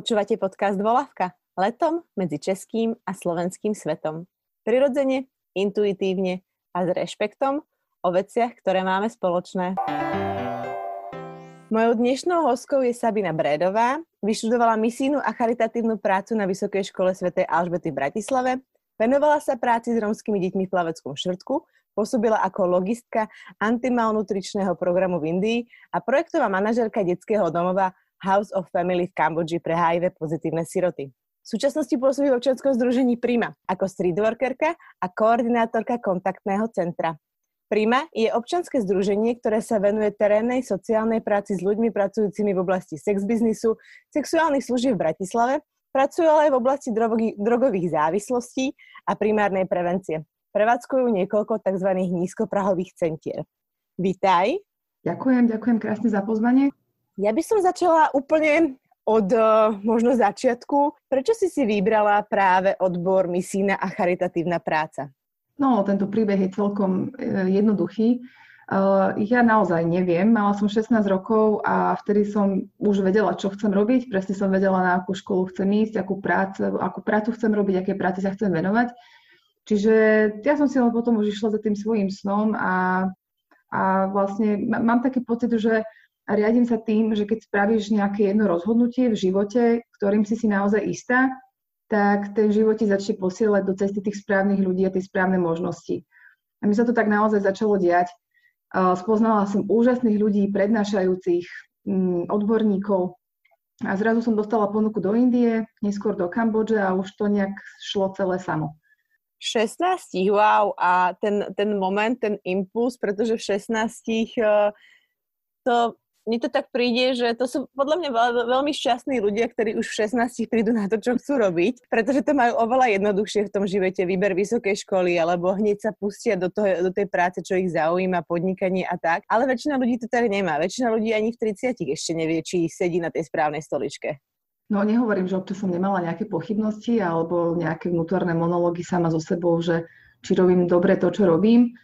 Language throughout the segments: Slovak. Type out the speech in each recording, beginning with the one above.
Počúvate podcast Volavka. Letom medzi českým a slovenským svetom. Prirodzene, intuitívne a s rešpektom o veciach, ktoré máme spoločné. Mojou dnešnou hostkou je Sabina Brédová. Vyštudovala misijnú a charitatívnu prácu na Vysokej škole Sv. Alžbety v Bratislave. Venovala sa práci s romskými deťmi v Plaveckom šrtku, pôsobila ako logistka antimalnutričného programu v Indii a projektová manažerka detského domova House of Family v Kambodži pre HIV pozitívne siroty. V súčasnosti pôsobí v občianskom združení Prima ako streetworkerka a koordinátorka kontaktného centra. Prima je občanské združenie, ktoré sa venuje terénnej sociálnej práci s ľuďmi pracujúcimi v oblasti sex biznisu, sexuálnych služieb v Bratislave, pracujú ale aj v oblasti drogových závislostí a primárnej prevencie. Prevádzkujú niekoľko tzv. nízkoprahových centier. Vítaj. Ďakujem, ďakujem krásne za pozvanie. Ja by som začala úplne od uh, možno začiatku. Prečo si si vybrala práve odbor misína a charitatívna práca? No, tento príbeh je celkom uh, jednoduchý. Uh, ja naozaj neviem. Mala som 16 rokov a vtedy som už vedela, čo chcem robiť. Presne som vedela, na akú školu chcem ísť, akú prácu, akú prácu chcem robiť, aké práci sa chcem venovať. Čiže ja som si len potom už išla za tým svojim snom a, a vlastne mám taký pocit, že a riadím sa tým, že keď spravíš nejaké jedno rozhodnutie v živote, ktorým si si naozaj istá, tak ten život ti začne posielať do cesty tých správnych ľudí a tie správne možnosti. A mi sa to tak naozaj začalo diať. Spoznala som úžasných ľudí, prednášajúcich, mm, odborníkov a zrazu som dostala ponuku do Indie, neskôr do Kambodže a už to nejak šlo celé samo. 16, wow, a ten, ten moment, ten impuls, pretože v 16 eh, to mne to tak príde, že to sú podľa mňa veľmi šťastní ľudia, ktorí už v 16 prídu na to, čo chcú robiť, pretože to majú oveľa jednoduchšie v tom živote, výber vysokej školy, alebo hneď sa pustia do, toho, do tej práce, čo ich zaujíma, podnikanie a tak. Ale väčšina ľudí to tak nemá. Väčšina ľudí ani v 30 ešte nevie, či sedí na tej správnej stoličke. No nehovorím, že občas som nemala nejaké pochybnosti alebo nejaké vnútorné monológy sama so sebou, že či robím dobre to, čo robím.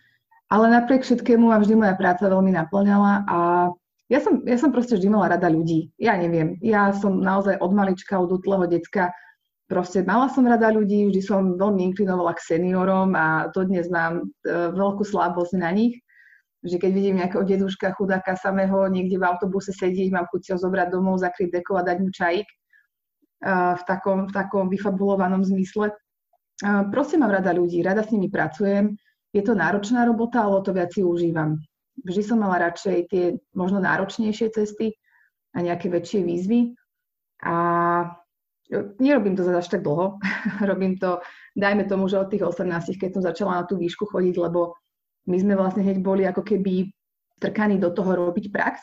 Ale napriek všetkému ma vždy moja práca veľmi naplňala a ja som, ja som proste vždy mala rada ľudí. Ja neviem, ja som naozaj od malička, od útleho decka, proste mala som rada ľudí, vždy som veľmi inklinovala k seniorom a dodnes mám e, veľkú slabosť na nich. Že keď vidím nejakého deduška chudáka samého niekde v autobuse sedieť, mám chuť ho zobrať domov, zakryť deko a dať mu čajík e, v takom, v takom vyfabulovanom zmysle. E, proste mám rada ľudí, rada s nimi pracujem. Je to náročná robota, ale o to viac si užívam vždy som mala radšej tie možno náročnejšie cesty a nejaké väčšie výzvy. A nerobím to až tak dlho. Robím to, dajme tomu, že od tých 18, keď som začala na tú výšku chodiť, lebo my sme vlastne hneď boli ako keby trkaní do toho robiť prax.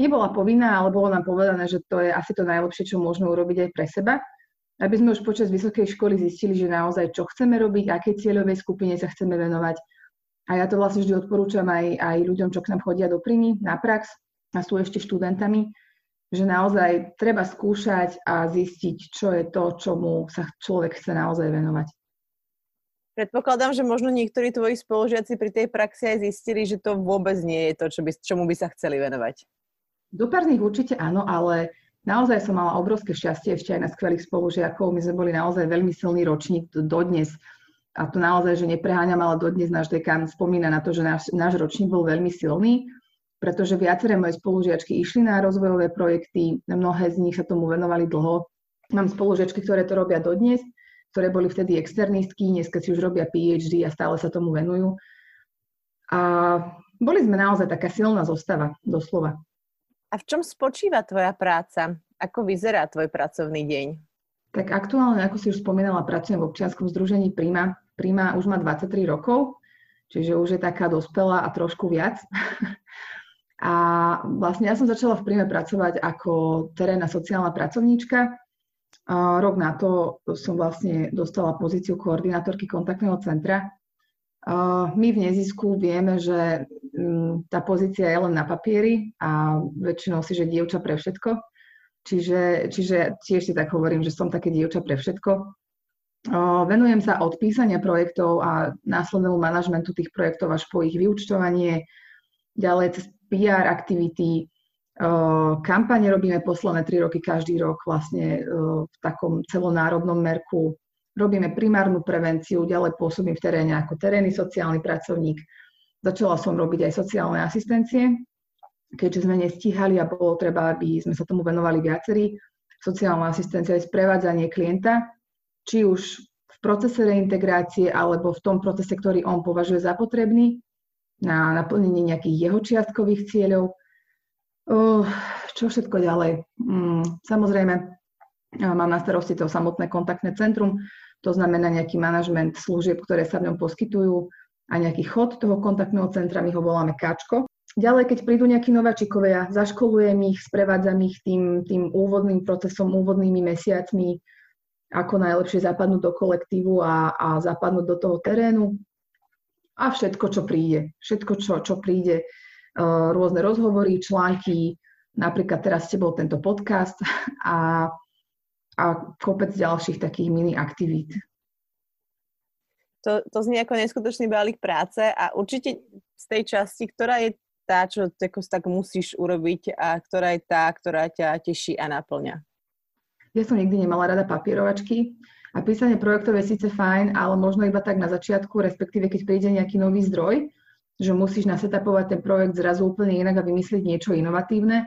Nebola povinná, ale bolo nám povedané, že to je asi to najlepšie, čo môžeme urobiť aj pre seba. Aby sme už počas vysokej školy zistili, že naozaj čo chceme robiť, aké cieľovej skupine sa chceme venovať a ja to vlastne vždy odporúčam aj, aj ľuďom, čo k nám chodia do Primy na prax a sú ešte študentami, že naozaj treba skúšať a zistiť, čo je to, čomu sa človek chce naozaj venovať. Predpokladám, že možno niektorí tvoji spolužiaci pri tej praxi aj zistili, že to vôbec nie je to, čo by, čomu by sa chceli venovať. Do pár z nich určite áno, ale naozaj som mala obrovské šťastie ešte aj na skvelých spolužiakov. My sme boli naozaj veľmi silný ročník dodnes a to naozaj, že nepreháňam, ale dodnes náš dekan spomína na to, že náš, náš ročník bol veľmi silný, pretože viaceré moje spolužiačky išli na rozvojové projekty, mnohé z nich sa tomu venovali dlho. Mám spolužiačky, ktoré to robia dodnes, ktoré boli vtedy externistky, dneska si už robia PhD a stále sa tomu venujú. A boli sme naozaj taká silná zostava, doslova. A v čom spočíva tvoja práca? Ako vyzerá tvoj pracovný deň? Tak aktuálne, ako si už spomínala, pracujem v občianskom združení Prima. Prima už má 23 rokov, čiže už je taká dospelá a trošku viac. a vlastne ja som začala v Prime pracovať ako terénna sociálna pracovníčka. A rok na to som vlastne dostala pozíciu koordinátorky kontaktného centra. A my v nezisku vieme, že mm, tá pozícia je len na papieri a väčšinou si, že dievča pre všetko. Čiže, čiže tiež si tak hovorím, že som také dievča pre všetko. Venujem sa od písania projektov a následnému manažmentu tých projektov až po ich vyučtovanie, ďalej cez PR aktivity, Kampane robíme posledné tri roky každý rok vlastne v takom celonárodnom merku. Robíme primárnu prevenciu, ďalej pôsobím v teréne ako terénny sociálny pracovník. Začala som robiť aj sociálne asistencie, keďže sme nestíhali a bolo treba, aby sme sa tomu venovali viacerí. Sociálna asistencia je sprevádzanie klienta, či už v procese reintegrácie alebo v tom procese, ktorý on považuje za potrebný na naplnenie nejakých jeho čiastkových cieľov. Čo všetko ďalej? Mm, samozrejme, mám na starosti to samotné kontaktné centrum, to znamená nejaký manažment služieb, ktoré sa v ňom poskytujú a nejaký chod toho kontaktného centra, my ho voláme Káčko. Ďalej, keď prídu nejakí nováčikovia, zaškolujem ich, sprevádzam ich tým, tým úvodným procesom, úvodnými mesiacmi, ako najlepšie zapadnúť do kolektívu a, a zapadnúť do toho terénu. A všetko, čo príde. Všetko, čo, čo príde. Uh, rôzne rozhovory, články, napríklad teraz ste bol tento podcast a, a kopec ďalších takých mini aktivít. To, to znie ako neskutočný balík práce a určite z tej časti, ktorá je tá, čo tak musíš urobiť a ktorá je tá, ktorá ťa teší a naplňa? Ja som nikdy nemala rada papierovačky a písanie projektov je síce fajn, ale možno iba tak na začiatku, respektíve keď príde nejaký nový zdroj, že musíš nasetapovať ten projekt zrazu úplne inak a vymyslieť niečo inovatívne,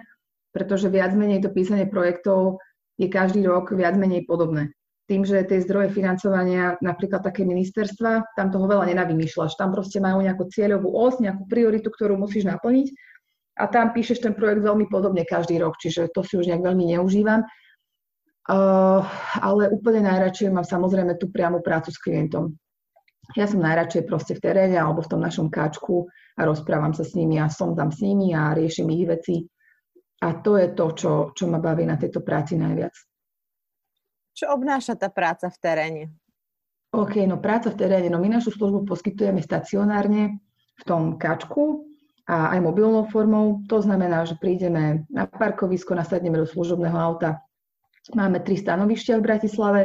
pretože viac menej to písanie projektov je každý rok viac menej podobné tým, že tie zdroje financovania, napríklad také ministerstva, tam toho veľa nenavymýšľaš. Tam proste majú nejakú cieľovú os, nejakú prioritu, ktorú musíš naplniť a tam píšeš ten projekt veľmi podobne každý rok, čiže to si už nejak veľmi neužívam. Uh, ale úplne najradšej mám samozrejme tú priamu prácu s klientom. Ja som najradšej proste v teréne alebo v tom našom káčku a rozprávam sa s nimi a som tam s nimi a riešim ich veci. A to je to, čo, čo ma baví na tejto práci najviac. Čo obnáša tá práca v teréne? OK, no práca v teréne. No my našu službu poskytujeme stacionárne v tom kačku a aj mobilnou formou. To znamená, že prídeme na parkovisko, nasadneme do služobného auta. Máme tri stanovišťa v Bratislave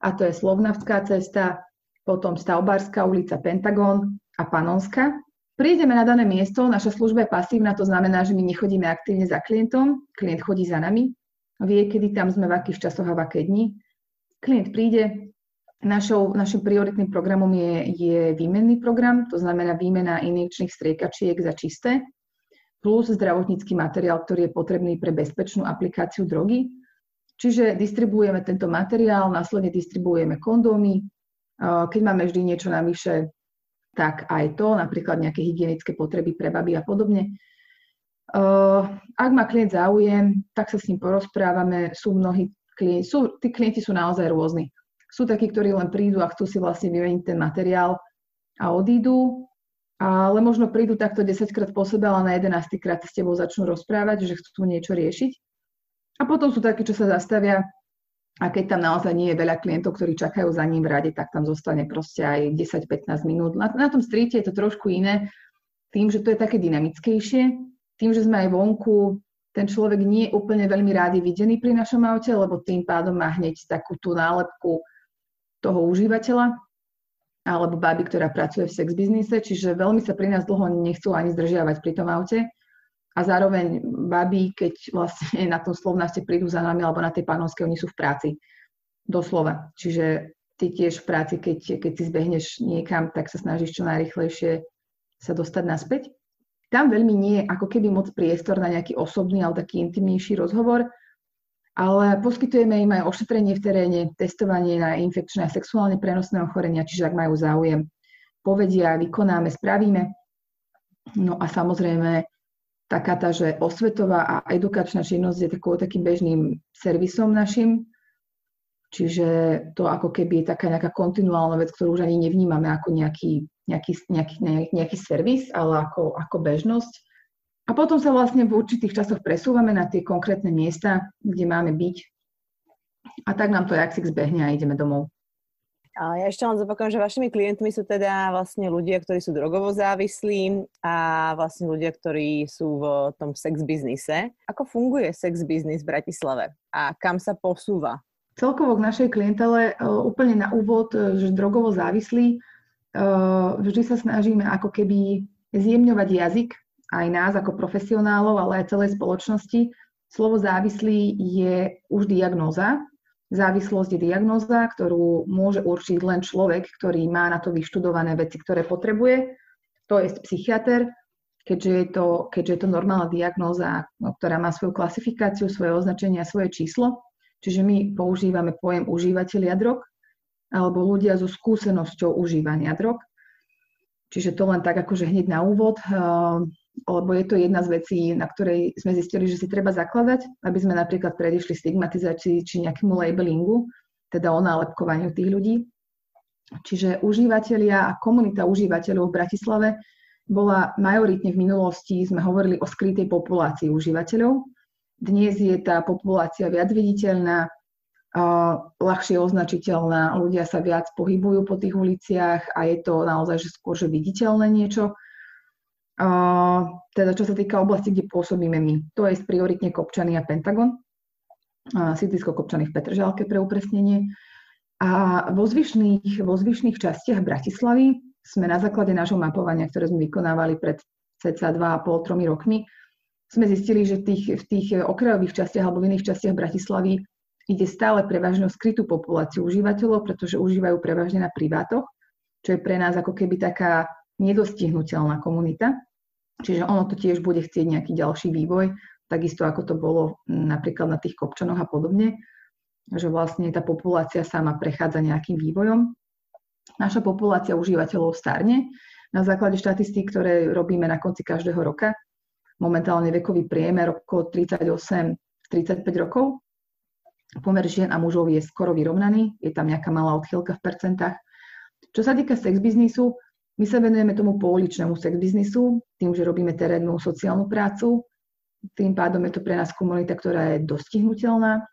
a to je Slovnavská cesta, potom Stavbárska ulica Pentagon a Panonská. Prídeme na dané miesto, naša služba je pasívna, to znamená, že my nechodíme aktívne za klientom, klient chodí za nami, vie, kedy tam sme, v akých časoch a v aké dni klient príde, Našou, našim prioritným programom je, je výmenný program, to znamená výmena injekčných striekačiek za čisté, plus zdravotnícky materiál, ktorý je potrebný pre bezpečnú aplikáciu drogy. Čiže distribuujeme tento materiál, následne distribuujeme kondómy. Keď máme vždy niečo navyše, tak aj to, napríklad nejaké hygienické potreby pre baby a podobne. Ak má klient záujem, tak sa s ním porozprávame. Sú mnohí klienti, sú, tí klienti sú naozaj rôzni. Sú takí, ktorí len prídu a chcú si vlastne vymeniť ten materiál a odídu, ale možno prídu takto 10 krát po sebe, ale na 11 krát s tebou začnú rozprávať, že chcú niečo riešiť. A potom sú takí, čo sa zastavia a keď tam naozaj nie je veľa klientov, ktorí čakajú za ním v rade, tak tam zostane proste aj 10-15 minút. Na, na tom streete je to trošku iné, tým, že to je také dynamickejšie, tým, že sme aj vonku, ten človek nie je úplne veľmi rád videný pri našom aute, lebo tým pádom má hneď takú tú nálepku toho užívateľa alebo baby, ktorá pracuje v sex biznise, čiže veľmi sa pri nás dlho nechcú ani zdržiavať pri tom aute. A zároveň baby, keď vlastne na tom slovnaste prídu za nami alebo na tej panonskej, oni sú v práci. Doslova. Čiže ty tiež v práci, keď, keď si zbehneš niekam, tak sa snažíš čo najrychlejšie sa dostať naspäť tam veľmi nie je ako keby moc priestor na nejaký osobný, ale taký intimnejší rozhovor, ale poskytujeme im aj ošetrenie v teréne, testovanie na infekčné a sexuálne prenosné ochorenia, čiže ak majú záujem, povedia, vykonáme, spravíme. No a samozrejme, taká tá, že osvetová a edukačná činnosť je takou, takým bežným servisom našim, čiže to ako keby je taká nejaká kontinuálna vec, ktorú už ani nevnímame ako nejaký nejaký, nejaký, nejaký servis, ale ako, ako bežnosť. A potom sa vlastne v určitých časoch presúvame na tie konkrétne miesta, kde máme byť. A tak nám to Jaxix zbehne a ideme domov. A ja ešte len zopakujem, že vašimi klientmi sú teda vlastne ľudia, ktorí sú drogovo závislí a vlastne ľudia, ktorí sú v tom sex biznise. Ako funguje sex biznis v Bratislave a kam sa posúva? Celkovo k našej klientele úplne na úvod, že drogovo závislí, vždy sa snažíme ako keby zjemňovať jazyk aj nás ako profesionálov, ale aj celej spoločnosti. Slovo závislý je už diagnóza. Závislosť je diagnóza, ktorú môže určiť len človek, ktorý má na to vyštudované veci, ktoré potrebuje. To je psychiatr, keďže je to, keďže je to normálna diagnóza, no, ktorá má svoju klasifikáciu, svoje označenie a svoje číslo. Čiže my používame pojem užívateľia drog alebo ľudia so skúsenosťou užívania drog. Čiže to len tak akože hneď na úvod, eh, lebo je to jedna z vecí, na ktorej sme zistili, že si treba zakladať, aby sme napríklad predišli stigmatizácii či nejakému labelingu, teda o nálepkovaniu tých ľudí. Čiže užívateľia a komunita užívateľov v Bratislave bola majoritne v minulosti, sme hovorili o skrytej populácii užívateľov. Dnes je tá populácia viac viditeľná, ľahšie označiteľná, ľudia sa viac pohybujú po tých uliciach a je to naozaj že skôr že viditeľné niečo. Teda čo sa týka oblasti, kde pôsobíme my, to je prioritne Kopčany a Pentagon, sídlisko Kopčany v Petržalke pre upresnenie. A vo zvyšných, vo zvyšných častiach Bratislavy sme na základe nášho mapovania, ktoré sme vykonávali pred cca 2,5-3 rokmi, sme zistili, že tých, v tých okrajových častiach alebo v iných častiach Bratislavy ide stále prevažne o skrytú populáciu užívateľov, pretože užívajú prevažne na privátoch, čo je pre nás ako keby taká nedostihnutelná komunita. Čiže ono to tiež bude chcieť nejaký ďalší vývoj, takisto ako to bolo napríklad na tých kopčanoch a podobne, že vlastne tá populácia sama prechádza nejakým vývojom. Naša populácia užívateľov starne na základe štatistík, ktoré robíme na konci každého roka. Momentálne vekový priemer okolo 38-35 rokov pomer žien a mužov je skoro vyrovnaný, je tam nejaká malá odchýlka v percentách. Čo sa týka sex biznisu, my sa venujeme tomu pouličnému sex biznisu, tým, že robíme terénnu sociálnu prácu. Tým pádom je to pre nás komunita, ktorá je dostihnutelná.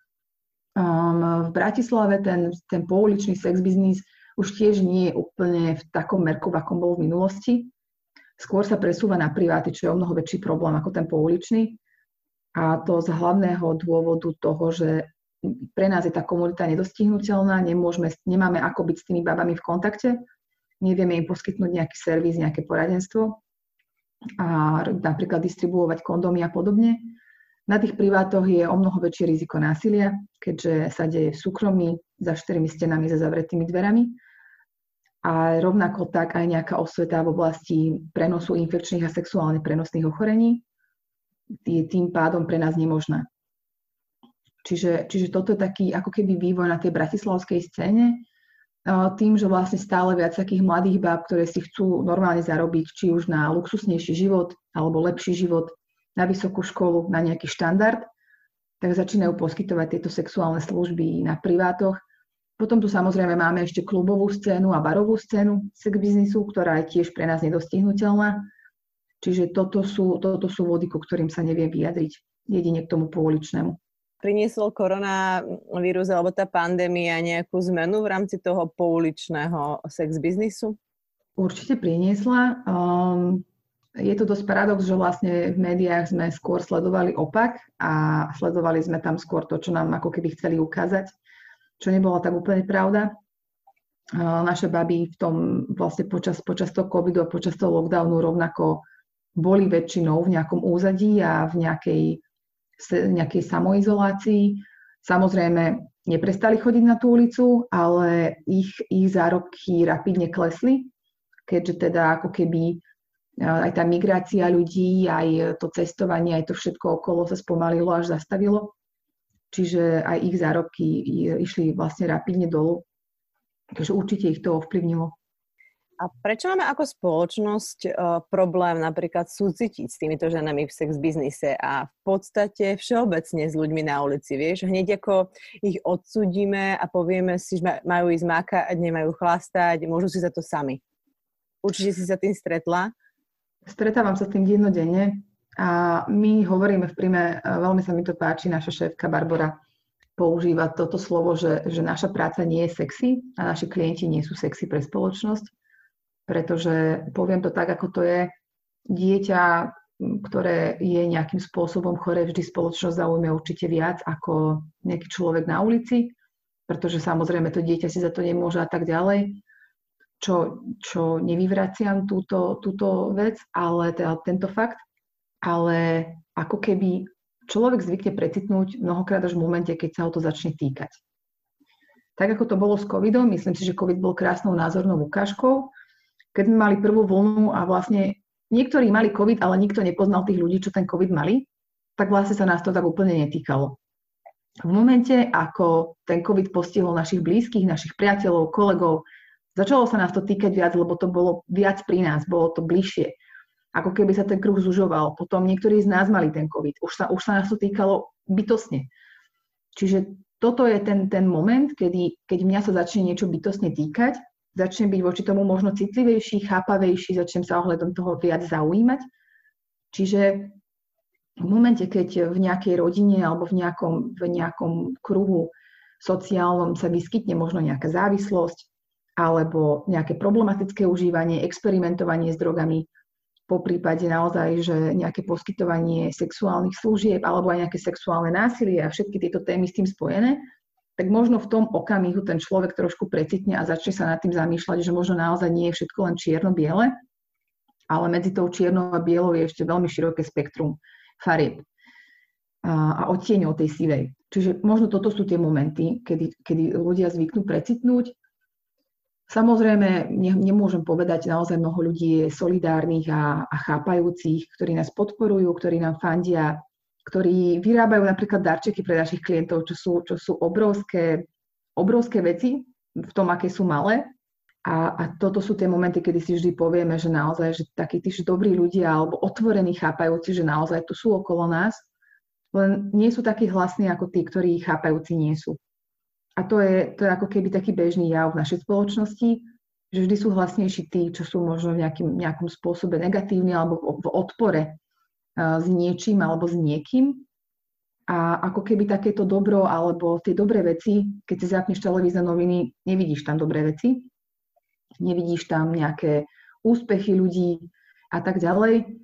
Um, v Bratislave ten, ten pouličný sex biznis už tiež nie je úplne v takom merku, v akom bol v minulosti. Skôr sa presúva na priváty, čo je o mnoho väčší problém ako ten pouličný. A to z hlavného dôvodu toho, že pre nás je tá komunita nedostihnutelná, nemôžeme, nemáme ako byť s tými babami v kontakte, nevieme im poskytnúť nejaký servis, nejaké poradenstvo a napríklad distribuovať kondómy a podobne. Na tých privátoch je o mnoho väčšie riziko násilia, keďže sa deje v súkromí, za štyrmi stenami, za zavretými dverami. A rovnako tak aj nejaká osveta v oblasti prenosu infekčných a sexuálne prenosných ochorení je tým pádom pre nás nemožná. Čiže, čiže toto je taký ako keby vývoj na tej bratislavskej scéne, tým, že vlastne stále viac takých mladých báb, ktoré si chcú normálne zarobiť, či už na luxusnejší život, alebo lepší život, na vysokú školu, na nejaký štandard, tak začínajú poskytovať tieto sexuálne služby na privátoch. Potom tu samozrejme máme ešte klubovú scénu a barovú scénu sex biznisu, ktorá je tiež pre nás nedostihnutelná. Čiže toto sú, toto sú vody, ku ktorým sa neviem vyjadriť jedine k tomu pouličnému priniesol koronavírus alebo tá pandémia nejakú zmenu v rámci toho pouličného sex biznisu? Určite priniesla. Um, je to dosť paradox, že vlastne v médiách sme skôr sledovali opak a sledovali sme tam skôr to, čo nám ako keby chceli ukázať, čo nebola tak úplne pravda. Uh, naše baby v tom vlastne počas, počas toho covidu a počas toho lockdownu rovnako boli väčšinou v nejakom úzadí a v nejakej nejakej samoizolácii. Samozrejme, neprestali chodiť na tú ulicu, ale ich, ich zárobky rapidne klesli, keďže teda ako keby e, aj tá migrácia ľudí, aj to cestovanie, aj to všetko okolo sa spomalilo až zastavilo. Čiže aj ich zárobky išli vlastne rapidne dolu. Takže určite ich to ovplyvnilo. A prečo máme ako spoločnosť uh, problém napríklad súcitiť s týmito ženami v sex biznise a v podstate všeobecne s ľuďmi na ulici, vieš? Hneď ako ich odsudíme a povieme si, že majú ísť mákať, nemajú chlastať, môžu si za to sami. Určite si sa tým stretla? Stretávam sa s tým dennodenne a my hovoríme v príjme, e, veľmi sa mi to páči, naša šéfka Barbara používa toto slovo, že, že naša práca nie je sexy a naši klienti nie sú sexy pre spoločnosť pretože poviem to tak, ako to je, dieťa, ktoré je nejakým spôsobom chore, vždy spoločnosť zaujme určite viac ako nejaký človek na ulici, pretože samozrejme to dieťa si za to nemôže a tak ďalej, čo, čo nevyvraciam túto, túto vec, ale teda tento fakt. ale ako keby človek zvykne precitnúť mnohokrát až v momente, keď sa ho to začne týkať. Tak ako to bolo s covidom, myslím si, že covid bol krásnou názornou ukážkou, keď sme mali prvú vlnu a vlastne niektorí mali covid, ale nikto nepoznal tých ľudí, čo ten covid mali, tak vlastne sa nás to tak úplne netýkalo. V momente, ako ten COVID postihol našich blízkych, našich priateľov, kolegov, začalo sa nás to týkať viac, lebo to bolo viac pri nás, bolo to bližšie. Ako keby sa ten kruh zužoval. Potom niektorí z nás mali ten COVID. Už sa, už sa nás to týkalo bytosne. Čiže toto je ten, ten moment, kedy, keď mňa sa začne niečo bytosne týkať, začnem byť voči tomu možno citlivejší, chápavejší, začnem sa ohľadom toho viac zaujímať. Čiže v momente, keď v nejakej rodine alebo v nejakom, v nejakom kruhu sociálnom sa vyskytne možno nejaká závislosť alebo nejaké problematické užívanie, experimentovanie s drogami, po prípade naozaj, že nejaké poskytovanie sexuálnych služieb alebo aj nejaké sexuálne násilie a všetky tieto témy s tým spojené, tak možno v tom okamihu ten človek trošku precitne a začne sa nad tým zamýšľať, že možno naozaj nie je všetko len čierno-biele, ale medzi tou čiernou a bielou je ešte veľmi široké spektrum farieb a, a odtieňov tej sivej. Čiže možno toto sú tie momenty, kedy, kedy ľudia zvyknú precitnúť. Samozrejme, ne, nemôžem povedať, naozaj mnoho ľudí je solidárnych a, a chápajúcich, ktorí nás podporujú, ktorí nám fandia, ktorí vyrábajú napríklad darčeky pre našich klientov, čo sú, čo sú obrovské, obrovské veci v tom, aké sú malé, a, a toto sú tie momenty, kedy si vždy povieme, že naozaj, že takí tí dobrí ľudia alebo otvorení chápajúci, že naozaj tu sú okolo nás, len nie sú takí hlasní ako tí, ktorí chápajúci nie sú. A to je, to je ako keby taký bežný jav v našej spoločnosti, že vždy sú hlasnejší tí, čo sú možno v nejakým, nejakom spôsobe negatívni alebo v, v odpore s niečím alebo s niekým. A ako keby takéto dobro alebo tie dobré veci, keď si zapneš televízne noviny, nevidíš tam dobré veci, nevidíš tam nejaké úspechy ľudí a tak ďalej,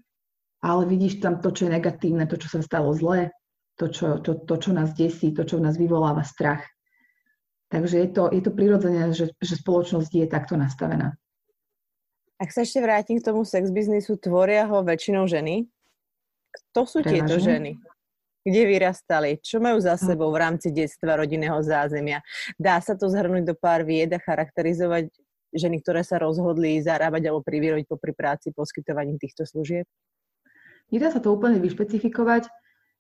ale vidíš tam to, čo je negatívne, to, čo sa stalo zle, to, čo, to, to, čo nás desí, to, čo v nás vyvoláva strach. Takže je to, je to prirodzené, že, že spoločnosť je takto nastavená. Ak sa ešte vrátim k tomu sex biznisu, tvoria ho väčšinou ženy. Kto sú Prevažne? tieto ženy? Kde vyrastali? Čo majú za sebou v rámci detstva, rodinného zázemia? Dá sa to zhrnúť do pár vied a charakterizovať ženy, ktoré sa rozhodli zarábať alebo privyrobiť po pri práci poskytovaním týchto služieb? Nedá sa to úplne vyšpecifikovať.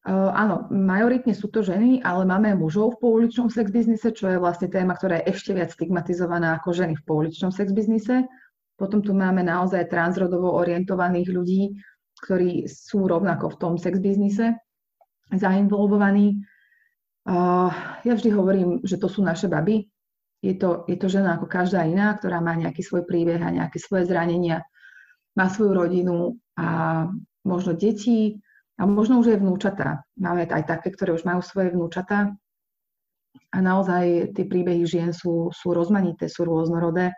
Uh, áno, majoritne sú to ženy, ale máme mužov v pouličnom sex biznise, čo je vlastne téma, ktorá je ešte viac stigmatizovaná ako ženy v pouličnom sex biznise. Potom tu máme naozaj transrodovo orientovaných ľudí, ktorí sú rovnako v tom sex biznise zainvolvovaní. Ja vždy hovorím, že to sú naše baby, je to, je to žena ako každá iná, ktorá má nejaký svoj príbeh a nejaké svoje zranenia, má svoju rodinu a možno deti a možno už aj vnúčatá. Máme aj také, ktoré už majú svoje vnúčatá a naozaj tie príbehy žien sú, sú rozmanité, sú rôznorodé.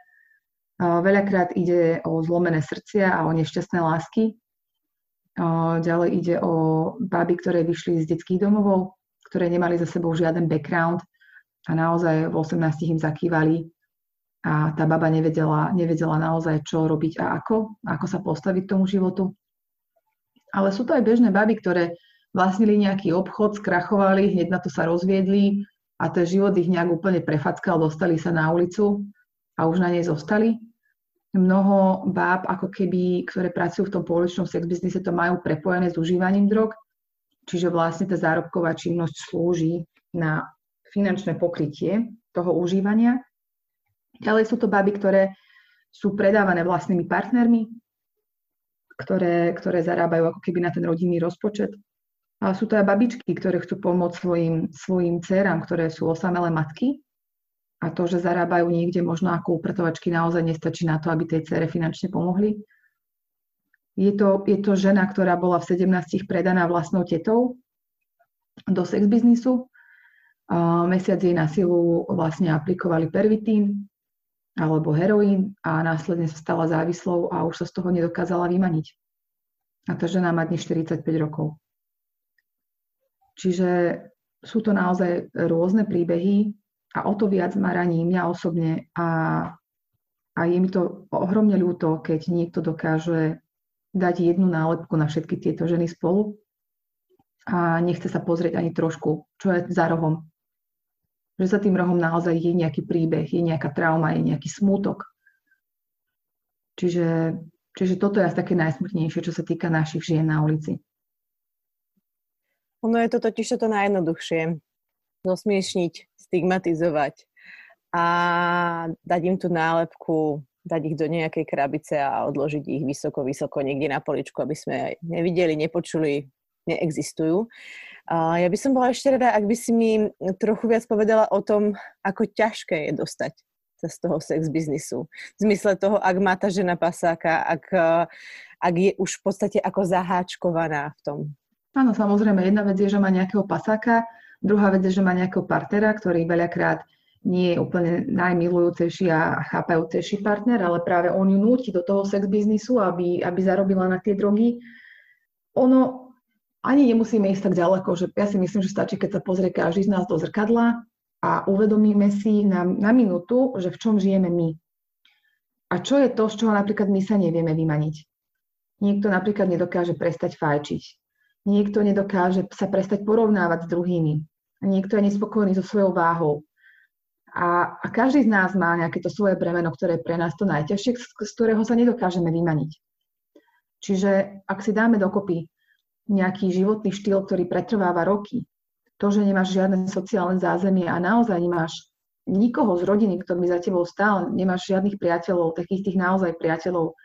Veľakrát ide o zlomené srdcia a o nešťastné lásky. Ďalej ide o baby, ktoré vyšli z detských domovov, ktoré nemali za sebou žiaden background, a naozaj v 18 im zakývali a tá baba nevedela, nevedela naozaj, čo robiť a ako, ako sa postaviť tomu životu. Ale sú to aj bežné baby, ktoré vlastnili nejaký obchod, skrachovali, hneď na to sa rozviedli a ten život ich nejak úplne prefackal, dostali sa na ulicu a už na nej zostali. Mnoho báb, ako keby, ktoré pracujú v tom pouličnom sex biznise, to majú prepojené s užívaním drog, čiže vlastne tá zárobková činnosť slúži na finančné pokrytie toho užívania. Ďalej sú to baby, ktoré sú predávané vlastnými partnermi, ktoré, ktoré zarábajú ako keby na ten rodinný rozpočet. Ale sú to aj babičky, ktoré chcú pomôcť svojim, svojim dcerám, ktoré sú osamelé matky. A to, že zarábajú niekde možno ako upratovačky, naozaj nestačí na to, aby tej cere finančne pomohli. Je to, je to žena, ktorá bola v 17 predaná vlastnou tetou do sex biznisu Mesiac jej na silu vlastne aplikovali pervitín alebo heroín a následne sa stala závislou a už sa z toho nedokázala vymaniť. A tá žena má dnes 45 rokov. Čiže sú to naozaj rôzne príbehy a o to viac ma raní mňa osobne a, a je mi to ohromne ľúto, keď niekto dokáže dať jednu nálepku na všetky tieto ženy spolu a nechce sa pozrieť ani trošku, čo je za rohom. Že za tým rohom naozaj je nejaký príbeh, je nejaká trauma, je nejaký smútok. Čiže, čiže toto je asi také najsmutnejšie, čo sa týka našich žien na ulici. Ono je to totiž to najjednoduchšie. Zosmiešniť, stigmatizovať a dať im tú nálepku, dať ich do nejakej krabice a odložiť ich vysoko, vysoko niekde na poličku, aby sme nevideli, nepočuli, neexistujú. Ja by som bola ešte rada, ak by si mi trochu viac povedala o tom, ako ťažké je dostať sa z toho sex biznisu. V zmysle toho, ak má tá žena pasáka, ak, ak je už v podstate ako zaháčkovaná v tom. Áno, samozrejme. Jedna vec je, že má nejakého pasáka, druhá vec je, že má nejakého partnera, ktorý veľakrát nie je úplne najmilujúcejší a chápajúcejší partner, ale práve on ju núti do toho sex biznisu, aby, aby zarobila na tie drogy. Ono ani nemusíme ísť tak ďaleko, že ja si myslím, že stačí, keď sa pozrie každý z nás do zrkadla a uvedomíme si na, na minútu, že v čom žijeme my. A čo je to, z čoho napríklad my sa nevieme vymaniť. Niekto napríklad nedokáže prestať fajčiť Niekto nedokáže sa prestať porovnávať s druhými. Niekto je nespokojný so svojou váhou. A, a každý z nás má nejaké to svoje bremeno, ktoré je pre nás to najťažšie, z, z ktorého sa nedokážeme vymaniť. Čiže ak si dáme dokopy nejaký životný štýl, ktorý pretrváva roky, to, že nemáš žiadne sociálne zázemie a naozaj nemáš nikoho z rodiny, kto by za tebou stál, nemáš žiadnych priateľov, takých tých naozaj priateľov,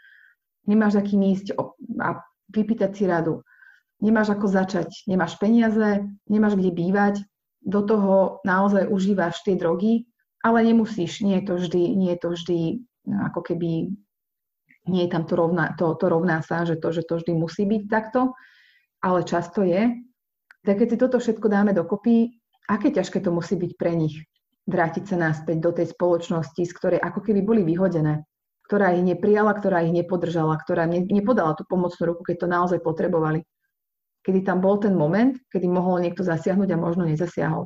nemáš akým ísť a vypýtať si radu, nemáš ako začať, nemáš peniaze, nemáš kde bývať, do toho naozaj užívaš tie drogy, ale nemusíš, nie je to vždy, nie je to vždy no, ako keby, nie je tam to rovná, to, to rovná sa, že to, že to vždy musí byť takto, ale často je. Tak keď si toto všetko dáme dokopy, aké ťažké to musí byť pre nich vrátiť sa naspäť do tej spoločnosti, z ktorej ako keby boli vyhodené, ktorá ich neprijala, ktorá ich nepodržala, ktorá ne, nepodala tú pomocnú ruku, keď to naozaj potrebovali kedy tam bol ten moment, kedy mohol niekto zasiahnuť a možno nezasiahol.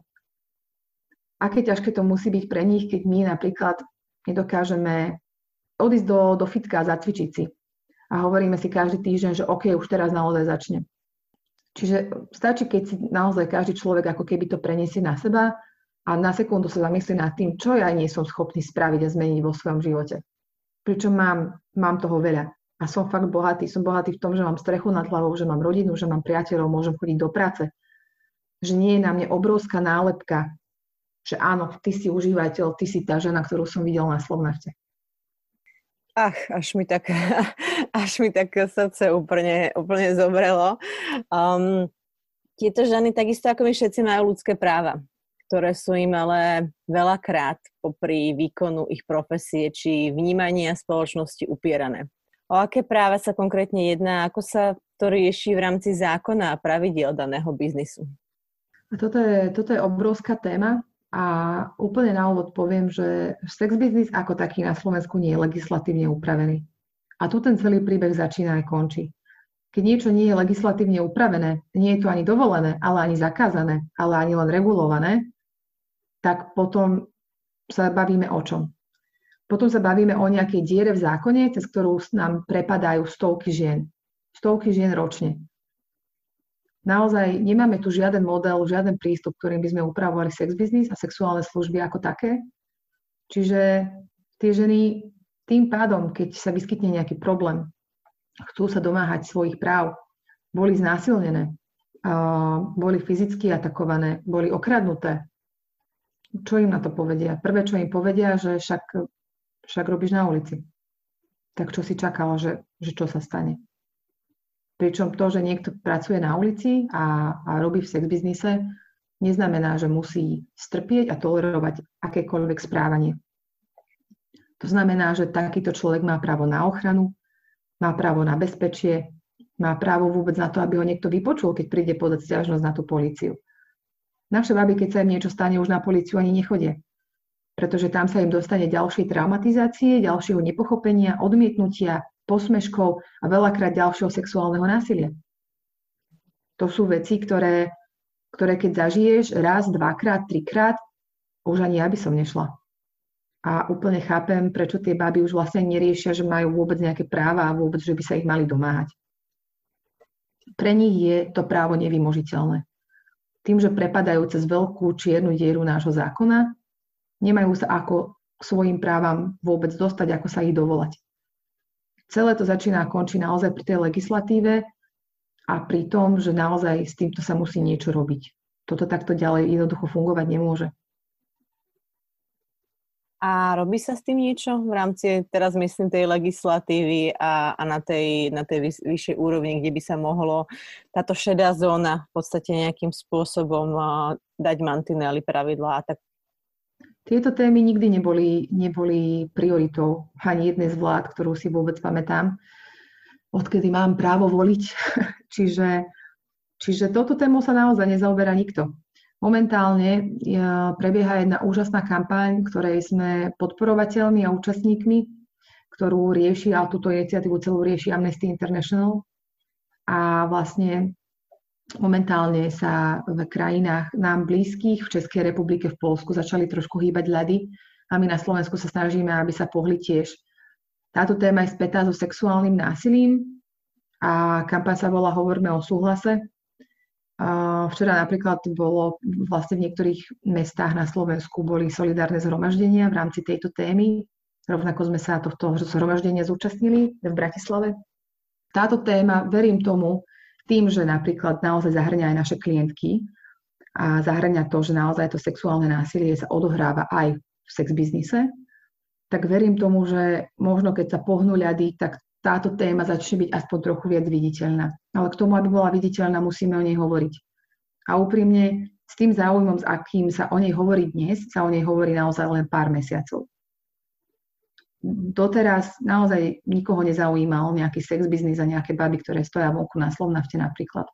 Aké ťažké to musí byť pre nich, keď my napríklad nedokážeme odísť do, do fitka a zacvičiť si. A hovoríme si každý týždeň, že OK, už teraz naozaj začne. Čiže stačí, keď si naozaj každý človek ako keby to preniesie na seba a na sekundu sa zamyslí nad tým, čo ja nie som schopný spraviť a zmeniť vo svojom živote. Pričom mám, mám toho veľa a som fakt bohatý. Som bohatý v tom, že mám strechu nad hlavou, že mám rodinu, že mám priateľov, môžem chodiť do práce. Že nie je na mne obrovská nálepka, že áno, ty si užívateľ, ty si tá žena, ktorú som videl na Slovnafte. Ach, až mi tak, až mi tak srdce úplne, úplne zobrelo. Um, tieto ženy takisto ako my všetci majú ľudské práva, ktoré sú im ale veľakrát popri výkonu ich profesie či vnímania spoločnosti upierané. O aké práva sa konkrétne jedná? Ako sa to rieši v rámci zákona a pravidiel daného biznisu? Toto je, toto je obrovská téma a úplne na úvod poviem, že sex biznis ako taký na Slovensku nie je legislatívne upravený. A tu ten celý príbeh začína aj končí. Keď niečo nie je legislatívne upravené, nie je to ani dovolené, ale ani zakázané, ale ani len regulované, tak potom sa bavíme o čom? Potom sa bavíme o nejakej diere v zákone, cez ktorú nám prepadajú stovky žien. Stovky žien ročne. Naozaj nemáme tu žiaden model, žiaden prístup, ktorým by sme upravovali sex business a sexuálne služby ako také. Čiže tie ženy tým pádom, keď sa vyskytne nejaký problém, chcú sa domáhať svojich práv, boli znásilnené, boli fyzicky atakované, boli okradnuté. Čo im na to povedia? Prvé, čo im povedia, že však však robíš na ulici. Tak čo si čakala, že, že čo sa stane? Pričom to, že niekto pracuje na ulici a, a robí v sex biznise, neznamená, že musí strpieť a tolerovať akékoľvek správanie. To znamená, že takýto človek má právo na ochranu, má právo na bezpečie, má právo vôbec na to, aby ho niekto vypočul, keď príde podať stiažnosť na tú políciu. Naše baby, keď sa im niečo stane, už na políciu ani nechodia pretože tam sa im dostane ďalšej traumatizácie, ďalšieho nepochopenia, odmietnutia, posmeškov a veľakrát ďalšieho sexuálneho násilia. To sú veci, ktoré, ktoré keď zažiješ raz, dvakrát, trikrát, už ani ja by som nešla. A úplne chápem, prečo tie baby už vlastne neriešia, že majú vôbec nejaké práva a vôbec, že by sa ich mali domáhať. pre nich je to právo nevymožiteľné. Tým, že prepadajú cez veľkú čiernu dieru nášho zákona, nemajú sa ako k svojim právam vôbec dostať, ako sa ich dovolať. Celé to začína a končí naozaj pri tej legislatíve a pri tom, že naozaj s týmto sa musí niečo robiť. Toto takto ďalej jednoducho fungovať nemôže. A robí sa s tým niečo v rámci, teraz myslím, tej legislatívy a, a na tej, na tej vyš, vyššej úrovni, kde by sa mohlo táto šedá zóna v podstate nejakým spôsobom uh, dať mantinely, pravidlá a tak? Tieto témy nikdy neboli, neboli prioritou ani jednej z vlád, ktorú si vôbec pamätám, odkedy mám právo voliť. čiže, čiže toto tému sa naozaj nezaoberá nikto. Momentálne prebieha jedna úžasná kampaň, ktorej sme podporovateľmi a účastníkmi, ktorú rieši, a túto iniciatívu celú rieši Amnesty International. A vlastne momentálne sa v krajinách nám blízkych, v Českej republike, v Polsku začali trošku hýbať ľady a my na Slovensku sa snažíme, aby sa pohli tiež. Táto téma je spätá so sexuálnym násilím a kampaň sa volá Hovorme o súhlase Včera napríklad bolo vlastne v niektorých mestách na Slovensku boli solidárne zhromaždenia v rámci tejto témy. Rovnako sme sa tohto zhromaždenia zúčastnili v Bratislave. Táto téma, verím tomu, tým, že napríklad naozaj zahrňa aj naše klientky a zahrňa to, že naozaj to sexuálne násilie sa odohráva aj v sex biznise, tak verím tomu, že možno keď sa pohnú ľady, tak táto téma začne byť aspoň trochu viac viditeľná. Ale k tomu, aby bola viditeľná, musíme o nej hovoriť. A úprimne, s tým záujmom, s akým sa o nej hovorí dnes, sa o nej hovorí naozaj len pár mesiacov. Doteraz naozaj nikoho nezaujímal nejaký sex biznis a nejaké baby, ktoré stoja vonku na Slovnafte napríklad.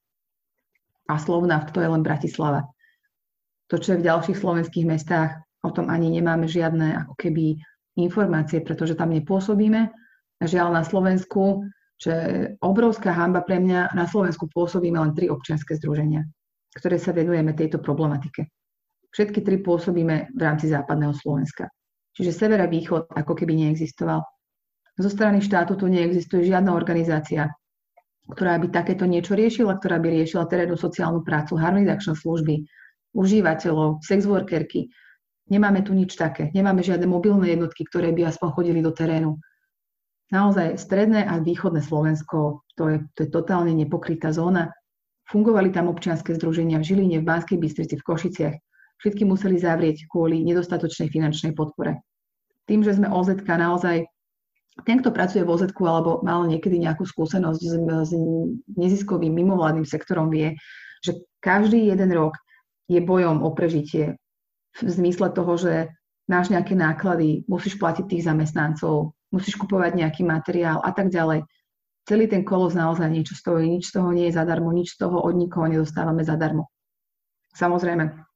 A Slovnaft to je len Bratislava. To, čo je v ďalších slovenských mestách, o tom ani nemáme žiadne ako keby informácie, pretože tam nepôsobíme Žiaľ na Slovensku, že obrovská hamba pre mňa, na Slovensku pôsobíme len tri občianske združenia, ktoré sa venujeme tejto problematike. Všetky tri pôsobíme v rámci západného Slovenska. Čiže sever a východ ako keby neexistoval. Zo strany štátu tu neexistuje žiadna organizácia, ktorá by takéto niečo riešila, ktorá by riešila terénnu sociálnu prácu, harmonizačné služby, užívateľov, sex workerky. Nemáme tu nič také. Nemáme žiadne mobilné jednotky, ktoré by aspoň chodili do terénu naozaj stredné a východné Slovensko, to je, to je totálne nepokrytá zóna. Fungovali tam občianske združenia v Žiline, v Banskej Bystrici, v Košiciach. Všetky museli zavrieť kvôli nedostatočnej finančnej podpore. Tým, že sme OZ naozaj, ten, kto pracuje v OZ alebo mal niekedy nejakú skúsenosť s, s neziskovým mimovládnym sektorom, vie, že každý jeden rok je bojom o prežitie v zmysle toho, že máš nejaké náklady, musíš platiť tých zamestnancov, musíš kupovať nejaký materiál a tak ďalej. Celý ten kolos naozaj niečo stojí, nič z toho nie je zadarmo, nič z toho od nikoho nedostávame zadarmo. Samozrejme,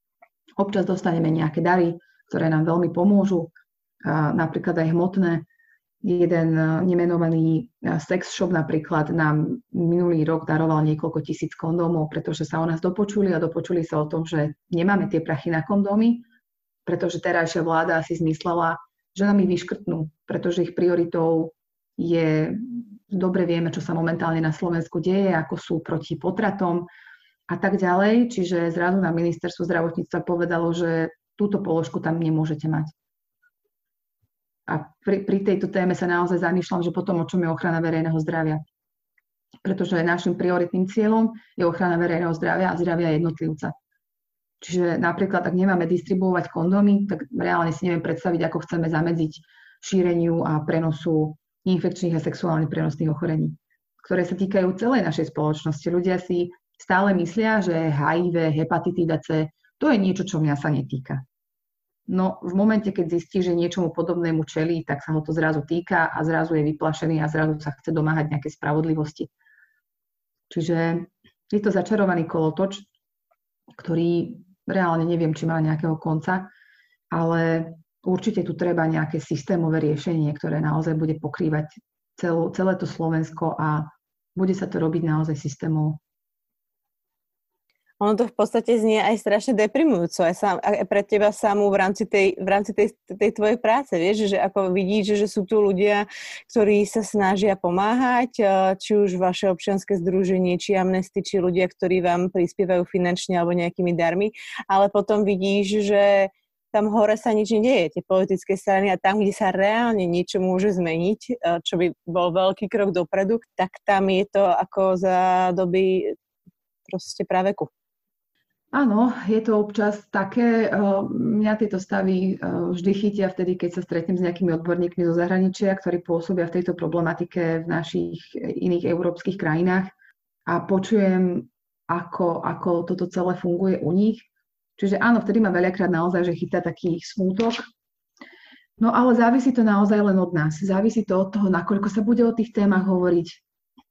občas dostaneme nejaké dary, ktoré nám veľmi pomôžu, napríklad aj hmotné. Jeden nemenovaný sex shop napríklad nám minulý rok daroval niekoľko tisíc kondómov, pretože sa o nás dopočuli a dopočuli sa o tom, že nemáme tie prachy na kondómy, pretože terajšia vláda si zmyslela, že nám ich vyškrtnú, pretože ich prioritou je, dobre vieme, čo sa momentálne na Slovensku deje, ako sú proti potratom a tak ďalej. Čiže zrazu na ministerstvo zdravotníctva povedalo, že túto položku tam nemôžete mať. A pri, pri tejto téme sa naozaj zamýšľam, že potom o čom je ochrana verejného zdravia. Pretože našim prioritným cieľom je ochrana verejného zdravia a zdravia jednotlivca. Čiže napríklad, ak nemáme distribuovať kondómy, tak reálne si neviem predstaviť, ako chceme zamedziť šíreniu a prenosu infekčných a sexuálne prenosných ochorení, ktoré sa týkajú celej našej spoločnosti. Ľudia si stále myslia, že HIV, hepatitída C, to je niečo, čo mňa sa netýka. No v momente, keď zistí, že niečomu podobnému čelí, tak sa ho to zrazu týka a zrazu je vyplašený a zrazu sa chce domáhať nejaké spravodlivosti. Čiže je to začarovaný kolotoč, ktorý reálne neviem, či má nejakého konca, ale určite tu treba nejaké systémové riešenie, ktoré naozaj bude pokrývať celú, celé to Slovensko a bude sa to robiť naozaj systémovo. Ono to v podstate znie aj strašne deprimujúco, aj, sám, aj pre teba samú v rámci tej, v rámci tej, tej tvojej práce, vieš, že ako vidíš, že sú tu ľudia, ktorí sa snažia pomáhať, či už vaše občianske združenie, či amnesty, či ľudia, ktorí vám prispievajú finančne alebo nejakými darmi, ale potom vidíš, že tam hore sa nič nedieje, tie politické strany a tam, kde sa reálne niečo môže zmeniť, čo by bol veľký krok dopredu, tak tam je to ako za doby proste praveku. Áno, je to občas také. Eh, mňa tieto stavy eh, vždy chytia vtedy, keď sa stretnem s nejakými odborníkmi zo zahraničia, ktorí pôsobia v tejto problematike v našich iných európskych krajinách a počujem, ako, ako toto celé funguje u nich. Čiže áno, vtedy ma veľakrát naozaj, že chytá taký smútok. No ale závisí to naozaj len od nás. Závisí to od toho, nakoľko sa bude o tých témach hovoriť,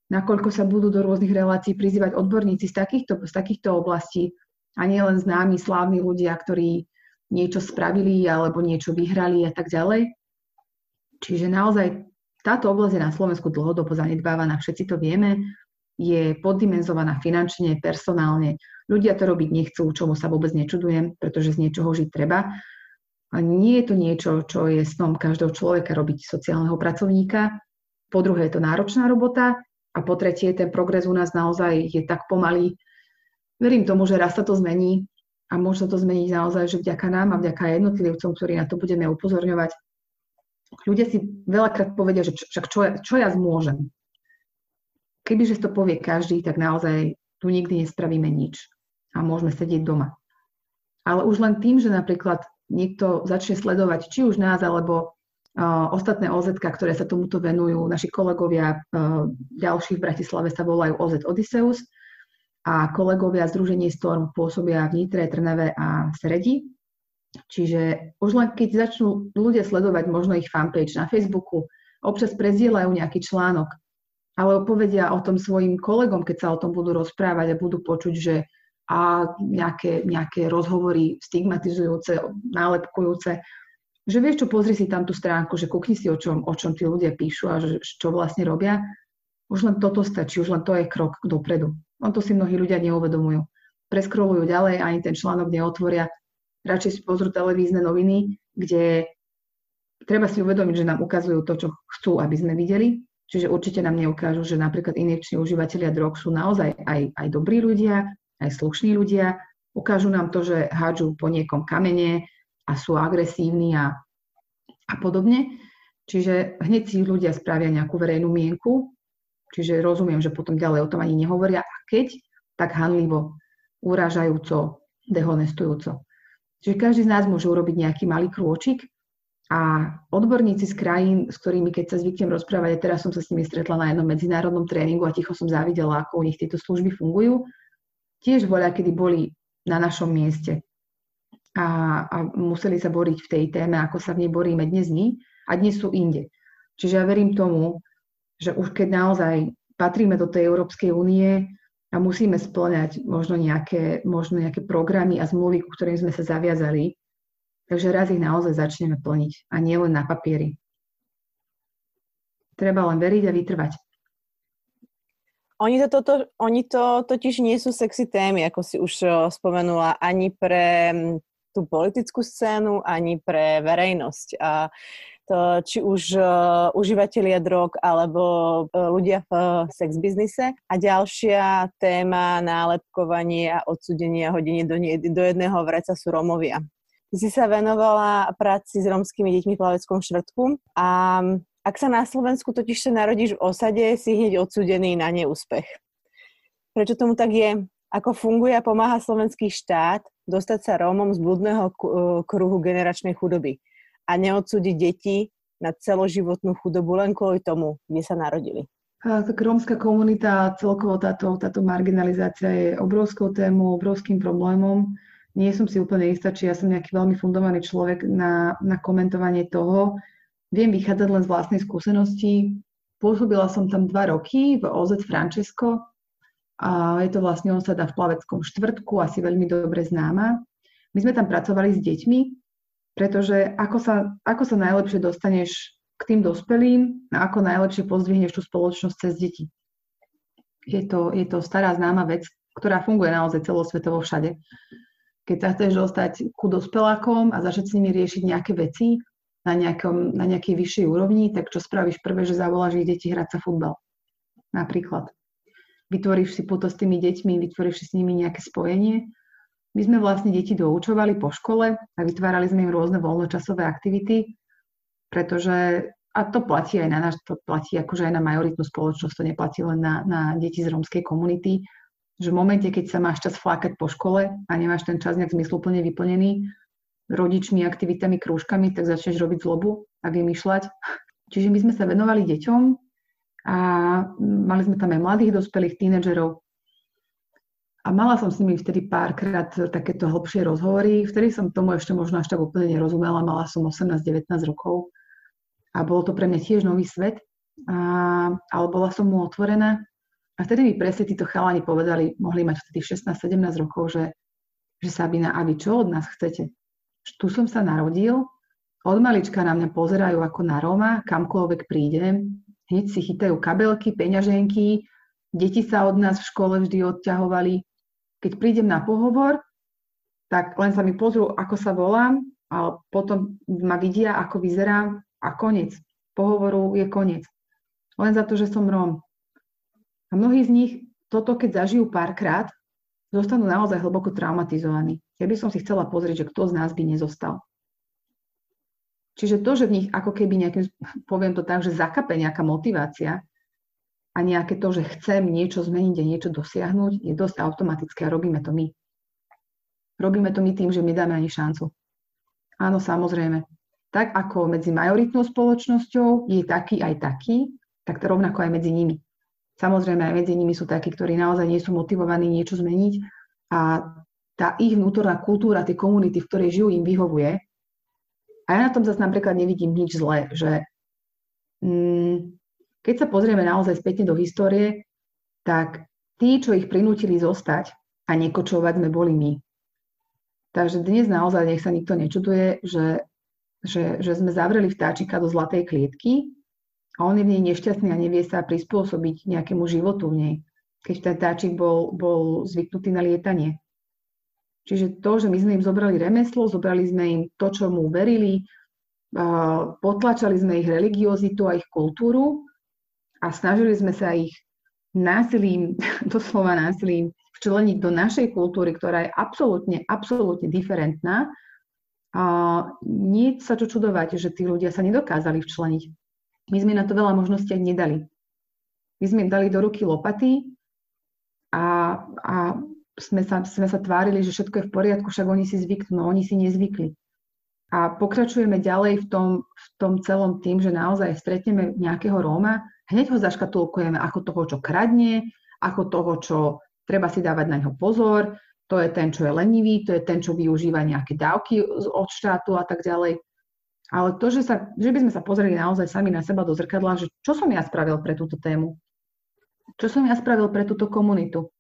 nakoľko sa budú do rôznych relácií prizývať odborníci z takýchto, z takýchto oblastí, a nie len známi, slávni ľudia, ktorí niečo spravili alebo niečo vyhrali a tak ďalej. Čiže naozaj táto oblasť je na Slovensku dlhodobo zanedbávaná, všetci to vieme, je poddimenzovaná finančne, personálne. Ľudia to robiť nechcú, čomu sa vôbec nečudujem, pretože z niečoho žiť treba. A nie je to niečo, čo je snom každého človeka robiť sociálneho pracovníka. Po druhé je to náročná robota a po tretie ten progres u nás naozaj je tak pomalý, verím tomu, že raz sa to zmení a môže sa to zmeniť naozaj, že vďaka nám a vďaka jednotlivcom, ktorí na to budeme upozorňovať. Ľudia si veľakrát povedia, že čo, ja, čo ja zmôžem. Kebyže to povie každý, tak naozaj tu nikdy nespravíme nič a môžeme sedieť doma. Ale už len tým, že napríklad niekto začne sledovať či už nás, alebo uh, ostatné OZ, ktoré sa tomuto venujú, naši kolegovia uh, ďalší v Bratislave sa volajú OZ Odysseus, a kolegovia Združenie Storm pôsobia v Nitre, Trnave a Sredi. Čiže už len keď začnú ľudia sledovať možno ich fanpage na Facebooku, občas prezdielajú nejaký článok, ale povedia o tom svojim kolegom, keď sa o tom budú rozprávať a budú počuť, že a nejaké, nejaké rozhovory stigmatizujúce, nálepkujúce, že vieš čo, pozri si tam tú stránku, že kúkni si, o čom, o čom tí ľudia píšu a že, čo vlastne robia. Už len toto stačí, už len to je krok dopredu. On to si mnohí ľudia neuvedomujú. Preskrolujú ďalej, ani ten článok neotvoria. Radšej si pozrú televízne noviny, kde treba si uvedomiť, že nám ukazujú to, čo chcú, aby sme videli. Čiže určite nám neukážu, že napríklad injekční užívateľia drog sú naozaj aj, aj dobrí ľudia, aj slušní ľudia. Ukážu nám to, že hádžu po niekom kamene a sú agresívni a, a podobne. Čiže hneď si ľudia spravia nejakú verejnú mienku Čiže rozumiem, že potom ďalej o tom ani nehovoria. A keď, tak hanlivo, urážajúco, dehonestujúco. Čiže každý z nás môže urobiť nejaký malý krôčik a odborníci z krajín, s ktorými keď sa zvyknem rozprávať, a teraz som sa s nimi stretla na jednom medzinárodnom tréningu a ticho som závidela, ako u nich tieto služby fungujú, tiež voľa, kedy boli na našom mieste a, a museli sa boriť v tej téme, ako sa v nej boríme dnes my a dnes sú inde. Čiže ja verím tomu, že už keď naozaj patríme do tej Európskej únie a musíme splňať možno nejaké, možno nejaké programy a zmluvy, ku ktorým sme sa zaviazali, takže raz ich naozaj začneme plniť a nie len na papieri. Treba len veriť a vytrvať. Oni to, to, to, oni to totiž nie sú sexy témy, ako si už spomenula, ani pre tú politickú scénu, ani pre verejnosť. A to, či už uh, užívateľia drog alebo uh, ľudia v uh, sex biznise. A ďalšia téma nálepkovanie a odsudenie a hodenie do, do jedného vreca sú Romovia. Ty si sa venovala práci s romskými deťmi v Plaveckom štvrtku a ak sa na Slovensku totiž sa narodíš v osade, si hneď odsudený na neúspech. Prečo tomu tak je? Ako funguje a pomáha slovenský štát dostať sa Rómom z blúdneho kruhu generačnej chudoby? A neodsúdiť deti na celoživotnú chudobu len kvôli tomu, kde sa narodili. Tak rómska komunita, celkovo táto, táto marginalizácia je obrovskou témou, obrovským problémom. Nie som si úplne istá, či ja som nejaký veľmi fundovaný človek na, na komentovanie toho. Viem vychádzať len z vlastnej skúsenosti. Pôsobila som tam dva roky v OZ Francesco. A je to vlastne osada v Plaveckom štvrtku, asi veľmi dobre známa. My sme tam pracovali s deťmi, pretože ako sa, ako sa najlepšie dostaneš k tým dospelým a ako najlepšie pozdvihneš tú spoločnosť cez deti. Je to, je to stará známa vec, ktorá funguje naozaj celosvetovo všade. Keď sa chceš dostať ku dospelákom a začať s nimi riešiť nejaké veci na, nejakom, na nejakej vyššej úrovni, tak čo spravíš prvé, že zavoláš ich deti hrať sa futbal. Napríklad. Vytvoríš si puto s tými deťmi, vytvoríš si s nimi nejaké spojenie. My sme vlastne deti doučovali po škole a vytvárali sme im rôzne voľnočasové aktivity, pretože a to platí aj na nás, to platí akože aj na majoritnú spoločnosť, to neplatí len na, na deti z rómskej komunity, že v momente, keď sa máš čas flákať po škole a nemáš ten čas nejak zmysluplne vyplnený rodičmi, aktivitami, krúžkami, tak začneš robiť zlobu a vymýšľať. Čiže my sme sa venovali deťom a mali sme tam aj mladých dospelých tínedžerov. A mala som s nimi vtedy párkrát takéto hlbšie rozhovory. Vtedy som tomu ešte možno až tak úplne nerozumela. Mala som 18-19 rokov a bol to pre mňa tiež nový svet, a, ale bola som mu otvorená. A vtedy mi presne títo chalani povedali, mohli mať vtedy 16-17 rokov, že, že Sabina, a vy čo od nás chcete? Tu som sa narodil, od malička na mňa pozerajú ako na Roma, kamkoľvek prídem, hneď si chytajú kabelky, peňaženky, deti sa od nás v škole vždy odťahovali. Keď prídem na pohovor, tak len sa mi pozrú, ako sa volám, a potom ma vidia, ako vyzerám a koniec. Pohovoru je koniec. Len za to, že som Róm. A mnohí z nich toto, keď zažijú párkrát, zostanú naozaj hlboko traumatizovaní. Ja by som si chcela pozrieť, že kto z nás by nezostal. Čiže to, že v nich ako keby nejakým, poviem to tak, že zakape nejaká motivácia a nejaké to, že chcem niečo zmeniť a niečo dosiahnuť, je dosť automatické a robíme to my. Robíme to my tým, že my dáme ani šancu. Áno, samozrejme tak ako medzi majoritnou spoločnosťou je taký aj taký, tak to rovnako aj medzi nimi. Samozrejme, aj medzi nimi sú takí, ktorí naozaj nie sú motivovaní niečo zmeniť a tá ich vnútorná kultúra, tie komunity, v ktorej žijú, im vyhovuje. A ja na tom zase napríklad nevidím nič zlé, že mm, keď sa pozrieme naozaj spätne do histórie, tak tí, čo ich prinútili zostať a nekočovať, sme boli my. Takže dnes naozaj nech sa nikto nečuduje, že že, že sme zavreli vtáčika do zlatej klietky a on je v nej nešťastný a nevie sa prispôsobiť nejakému životu v nej, keď ten vtáčik bol, bol zvyknutý na lietanie. Čiže to, že my sme im zobrali remeslo, zobrali sme im to, čo mu verili, potlačali sme ich religiozitu a ich kultúru a snažili sme sa ich násilím, doslova násilím, včleniť do našej kultúry, ktorá je absolútne, absolútne diferentná a nie sa čo čudovať, že tí ľudia sa nedokázali včleniť. My sme na to veľa možností nedali. My sme im dali do ruky lopaty a, a sme, sa, sme sa tvárili, že všetko je v poriadku, však oni si zvyknú, no oni si nezvykli. A pokračujeme ďalej v tom, v tom celom tým, že naozaj stretneme nejakého Róma, hneď ho zaškatulkujeme ako toho, čo kradne, ako toho, čo treba si dávať na neho pozor, to je ten, čo je lenivý, to je ten, čo využíva nejaké dávky od štátu a tak ďalej. Ale to, že, sa, že by sme sa pozreli naozaj sami na seba do zrkadla, že čo som ja spravil pre túto tému? Čo som ja spravil pre túto komunitu?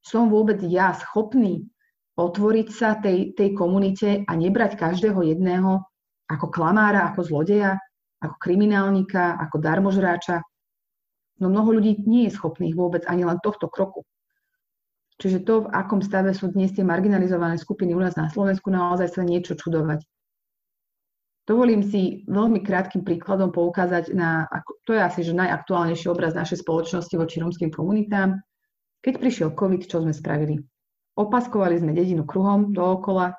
Som vôbec ja schopný otvoriť sa tej, tej komunite a nebrať každého jedného ako klamára, ako zlodeja, ako kriminálnika, ako darmožráča? No mnoho ľudí nie je schopných vôbec ani len tohto kroku. Čiže to, v akom stave sú dnes tie marginalizované skupiny u nás na Slovensku, naozaj sa niečo čudovať. Dovolím si veľmi krátkým príkladom poukázať na, to je asi že najaktuálnejší obraz našej spoločnosti voči romským komunitám. Keď prišiel COVID, čo sme spravili? Opaskovali sme dedinu kruhom dookola,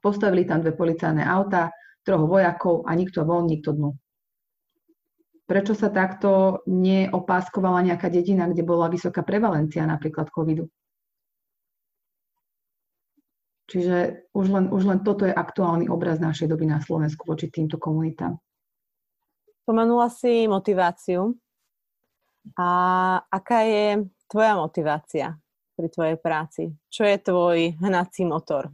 postavili tam dve policajné auta, troch vojakov a nikto von, nikto dnu. Prečo sa takto neopáskovala nejaká dedina, kde bola vysoká prevalencia napríklad covidu? Čiže už len, už len toto je aktuálny obraz našej doby na Slovensku voči týmto komunitám. Spomenula si motiváciu. A aká je tvoja motivácia pri tvojej práci? Čo je tvoj hnací motor?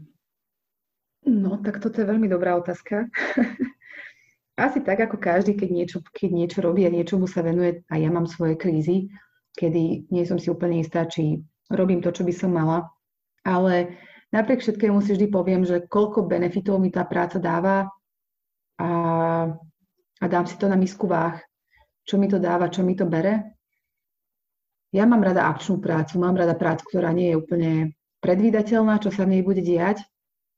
No, tak toto je veľmi dobrá otázka. Asi tak, ako každý, keď niečo, keď niečo robí a niečomu sa venuje, a ja mám svoje krízy, kedy nie som si úplne istá, či robím to, čo by som mala. Ale napriek všetkému si vždy poviem, že koľko benefitov mi tá práca dáva a, a dám si to na misku váh, čo mi to dáva, čo mi to bere. ja mám rada akčnú prácu, mám rada prácu, ktorá nie je úplne predvídateľná, čo sa v nej bude diať.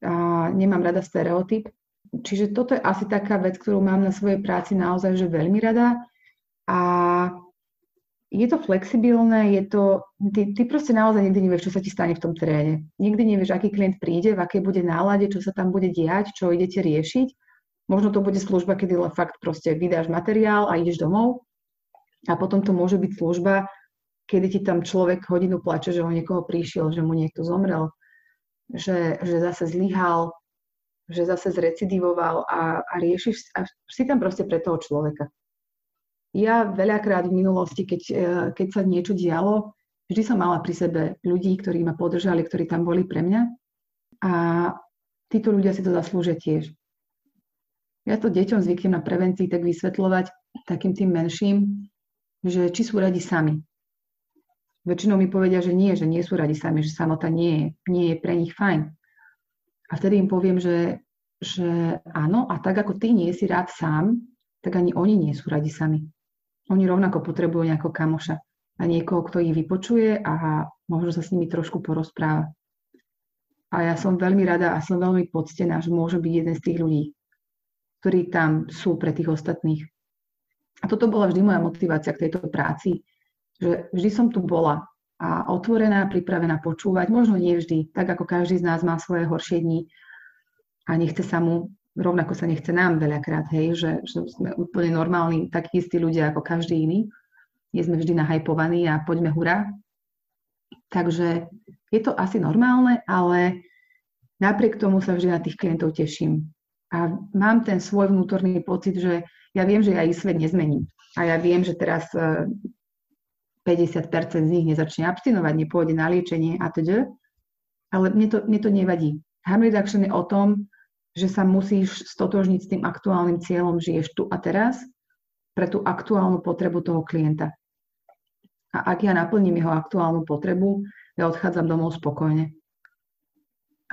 A nemám rada stereotyp. Čiže toto je asi taká vec, ktorú mám na svojej práci naozaj že veľmi rada. A je to flexibilné, je to, ty, ty proste naozaj nikdy nevieš, čo sa ti stane v tom teréne. Nikdy nevieš, aký klient príde, v akej bude nálade, čo sa tam bude diať, čo idete riešiť. Možno to bude služba, kedy len fakt proste vydáš materiál a ideš domov. A potom to môže byť služba, kedy ti tam človek hodinu plače, že o niekoho prišiel, že mu niekto zomrel, že, že zase zlyhal, že zase zrecidivoval a, a riešiš, a si tam proste pre toho človeka. Ja veľakrát v minulosti, keď, e, keď sa niečo dialo, vždy som mala pri sebe ľudí, ktorí ma podržali, ktorí tam boli pre mňa. A títo ľudia si to zaslúžia tiež. Ja to deťom zvyknem na prevencii tak vysvetľovať takým tým menším, že či sú radi sami. Väčšinou mi povedia, že nie, že nie sú radi sami, že samota nie je, nie je pre nich fajn. A vtedy im poviem, že, že áno, a tak ako ty nie si rád sám, tak ani oni nie sú radi sami. Oni rovnako potrebujú nejakého kamoša a niekoho, kto ich vypočuje a možno sa s nimi trošku porozpráva. A ja som veľmi rada a som veľmi poctená, že môže byť jeden z tých ľudí, ktorí tam sú pre tých ostatných. A toto bola vždy moja motivácia k tejto práci, že vždy som tu bola a otvorená, pripravená počúvať, možno nie vždy, tak ako každý z nás má svoje horšie dni a nechce sa mu rovnako sa nechce nám veľakrát, hej, že, že sme úplne normálni, takí istí ľudia ako každý iný. Nie sme vždy nahajpovaní a poďme hurá. Takže je to asi normálne, ale napriek tomu sa vždy na tých klientov teším. A mám ten svoj vnútorný pocit, že ja viem, že ja ich svet nezmením. A ja viem, že teraz 50% e, z nich nezačne abstinovať, nepôjde na liečenie a teda. Ale mne to, mne to nevadí. Harm reduction je o tom, že sa musíš stotožniť s tým aktuálnym cieľom, žiješ tu a teraz pre tú aktuálnu potrebu toho klienta. A ak ja naplním jeho aktuálnu potrebu, ja odchádzam domov spokojne.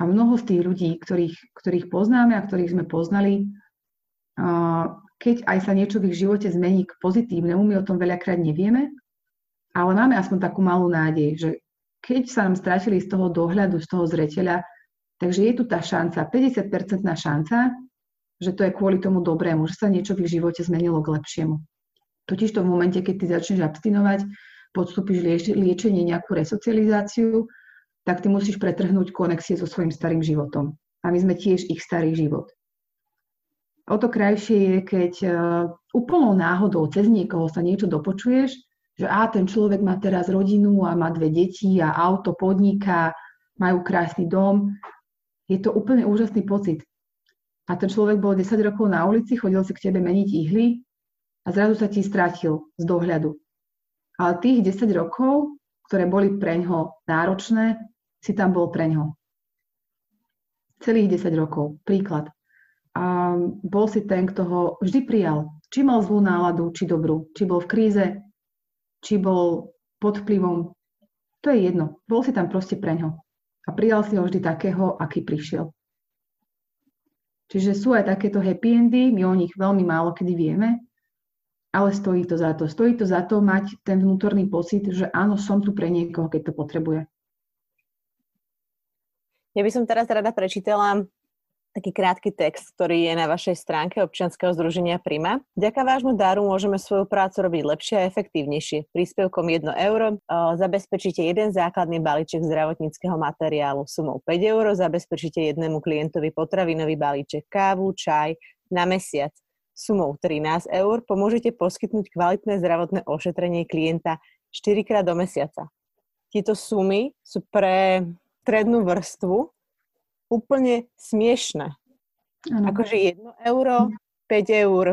A mnoho z tých ľudí, ktorých, ktorých poznáme a ktorých sme poznali, keď aj sa niečo v ich živote zmení k pozitívnemu, my o tom veľakrát nevieme, ale máme aspoň takú malú nádej, že keď sa nám stratili z toho dohľadu, z toho zreteľa, Takže je tu tá šanca, 50-percentná šanca, že to je kvôli tomu dobrému, že sa niečo v ich živote zmenilo k lepšiemu. Totiž to v momente, keď ty začneš abstinovať, podstúpiš lieč- liečenie, nejakú resocializáciu, tak ty musíš pretrhnúť konexie so svojím starým životom. A my sme tiež ich starý život. O to krajšie je, keď uh, úplnou náhodou cez niekoho sa niečo dopočuješ, že a ten človek má teraz rodinu a má dve deti a auto podniká, majú krásny dom je to úplne úžasný pocit. A ten človek bol 10 rokov na ulici, chodil si k tebe meniť ihly a zrazu sa ti strátil z dohľadu. Ale tých 10 rokov, ktoré boli preňho náročné, si tam bol preňho. Celých 10 rokov. Príklad. A bol si ten, kto ho vždy prijal. Či mal zlú náladu, či dobrú. Či bol v kríze, či bol pod vplyvom. To je jedno. Bol si tam proste preňho a prijal si ho vždy takého, aký prišiel. Čiže sú aj takéto happy endy, my o nich veľmi málo kedy vieme, ale stojí to za to. Stojí to za to mať ten vnútorný pocit, že áno, som tu pre niekoho, keď to potrebuje. Ja by som teraz rada prečítala taký krátky text, ktorý je na vašej stránke občianskeho združenia Prima. Vďaka vášmu daru môžeme svoju prácu robiť lepšie a efektívnejšie. Príspevkom 1 euro zabezpečíte jeden základný balíček zdravotníckého materiálu sumou 5 eur, zabezpečíte jednému klientovi potravinový balíček kávu, čaj na mesiac sumou 13 eur. Pomôžete poskytnúť kvalitné zdravotné ošetrenie klienta 4 krát do mesiaca. Tieto sumy sú pre strednú vrstvu úplne smiešne. Ano. Akože 1 euro, 5 eur,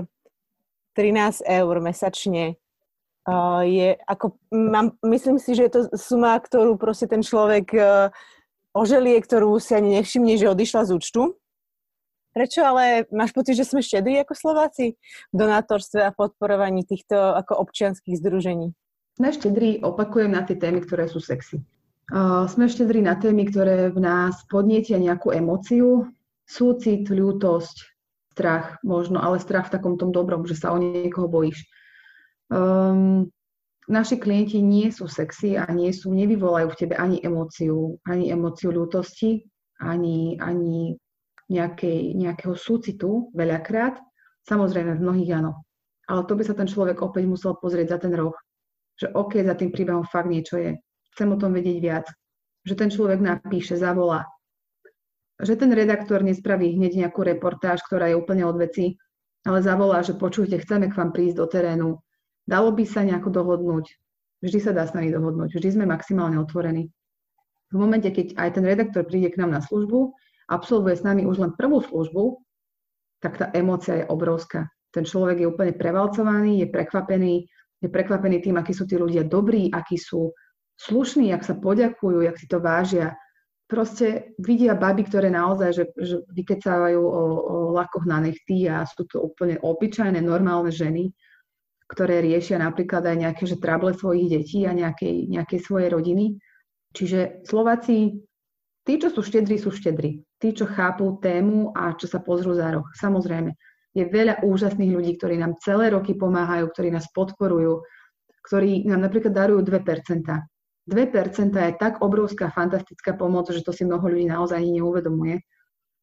13 eur mesačne uh, je ako, mám, myslím si, že je to suma, ktorú proste ten človek uh, oželie, ktorú si ani nevšimne, že odišla z účtu. Prečo ale máš pocit, že sme štedrí ako Slováci v donátorstve a podporovaní týchto ako občianských združení? Sme štedrí, opakujem, na tie témy, ktoré sú sexy. Sme štedrí na témy, ktoré v nás podnietia nejakú emóciu, súcit, ľútosť, strach možno, ale strach v takom tom dobrom, že sa o niekoho bojíš. Um, naši klienti nie sú sexy a nie sú, nevyvolajú v tebe ani emóciu, ani emóciu ľútosti, ani, ani nejakej, nejakého súcitu veľakrát. Samozrejme, v mnohých áno. Ale to by sa ten človek opäť musel pozrieť za ten roh. Že OK, za tým príbehom fakt niečo je. Chcem o tom vedieť viac. Že ten človek napíše, zavolá. Že ten redaktor nespraví hneď nejakú reportáž, ktorá je úplne od veci, ale zavolá, že počujte, chceme k vám prísť do terénu, Dalo by sa nejako dohodnúť. Vždy sa dá s nami dohodnúť. Vždy sme maximálne otvorení. V momente, keď aj ten redaktor príde k nám na službu, absolvuje s nami už len prvú službu, tak tá emócia je obrovská. Ten človek je úplne prevalcovaný, je prekvapený, je prekvapený tým, akí sú tí ľudia dobrí, akí sú slušní, ak sa poďakujú, jak si to vážia. Proste vidia baby, ktoré naozaj že, že vykecávajú o, o lakoch na nechty a sú to úplne obyčajné, normálne ženy, ktoré riešia napríklad aj nejaké že trable svojich detí a nejakej, nejakej svojej rodiny. Čiže Slováci, tí, čo sú štedrí, sú štedrí. Tí, čo chápu tému a čo sa pozrú za roh. Samozrejme, je veľa úžasných ľudí, ktorí nám celé roky pomáhajú, ktorí nás podporujú, ktorí nám napríklad darujú 2%. 2% je tak obrovská, fantastická pomoc, že to si mnoho ľudí naozaj neuvedomuje.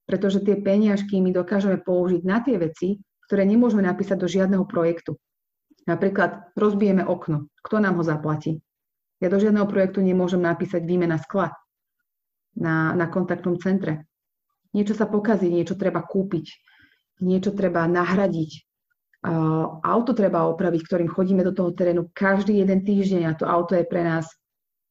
Pretože tie peniažky my dokážeme použiť na tie veci, ktoré nemôžeme napísať do žiadneho projektu. Napríklad rozbijeme okno. Kto nám ho zaplatí? Ja do žiadneho projektu nemôžem napísať výmena skla na, na kontaktnom centre. Niečo sa pokazí, niečo treba kúpiť, niečo treba nahradiť. Auto treba opraviť, ktorým chodíme do toho terénu každý jeden týždeň a to auto je pre nás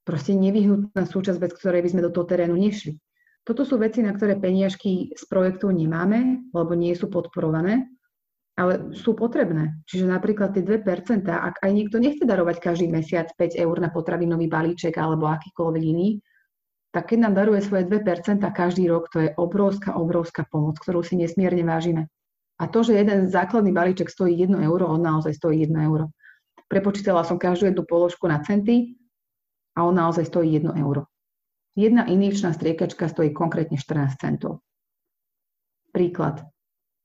proste nevyhnutná súčasť, bez ktorej by sme do toho terénu nešli. Toto sú veci, na ktoré peniažky z projektov nemáme, lebo nie sú podporované ale sú potrebné. Čiže napríklad tie 2%, ak aj niekto nechce darovať každý mesiac 5 eur na potravinový balíček alebo akýkoľvek iný, tak keď nám daruje svoje 2% každý rok, to je obrovská, obrovská pomoc, ktorú si nesmierne vážime. A to, že jeden základný balíček stojí 1 euro, on naozaj stojí 1 euro. Prepočítala som každú jednu položku na centy a on naozaj stojí 1 euro. Jedna iničná striekačka stojí konkrétne 14 centov. Príklad.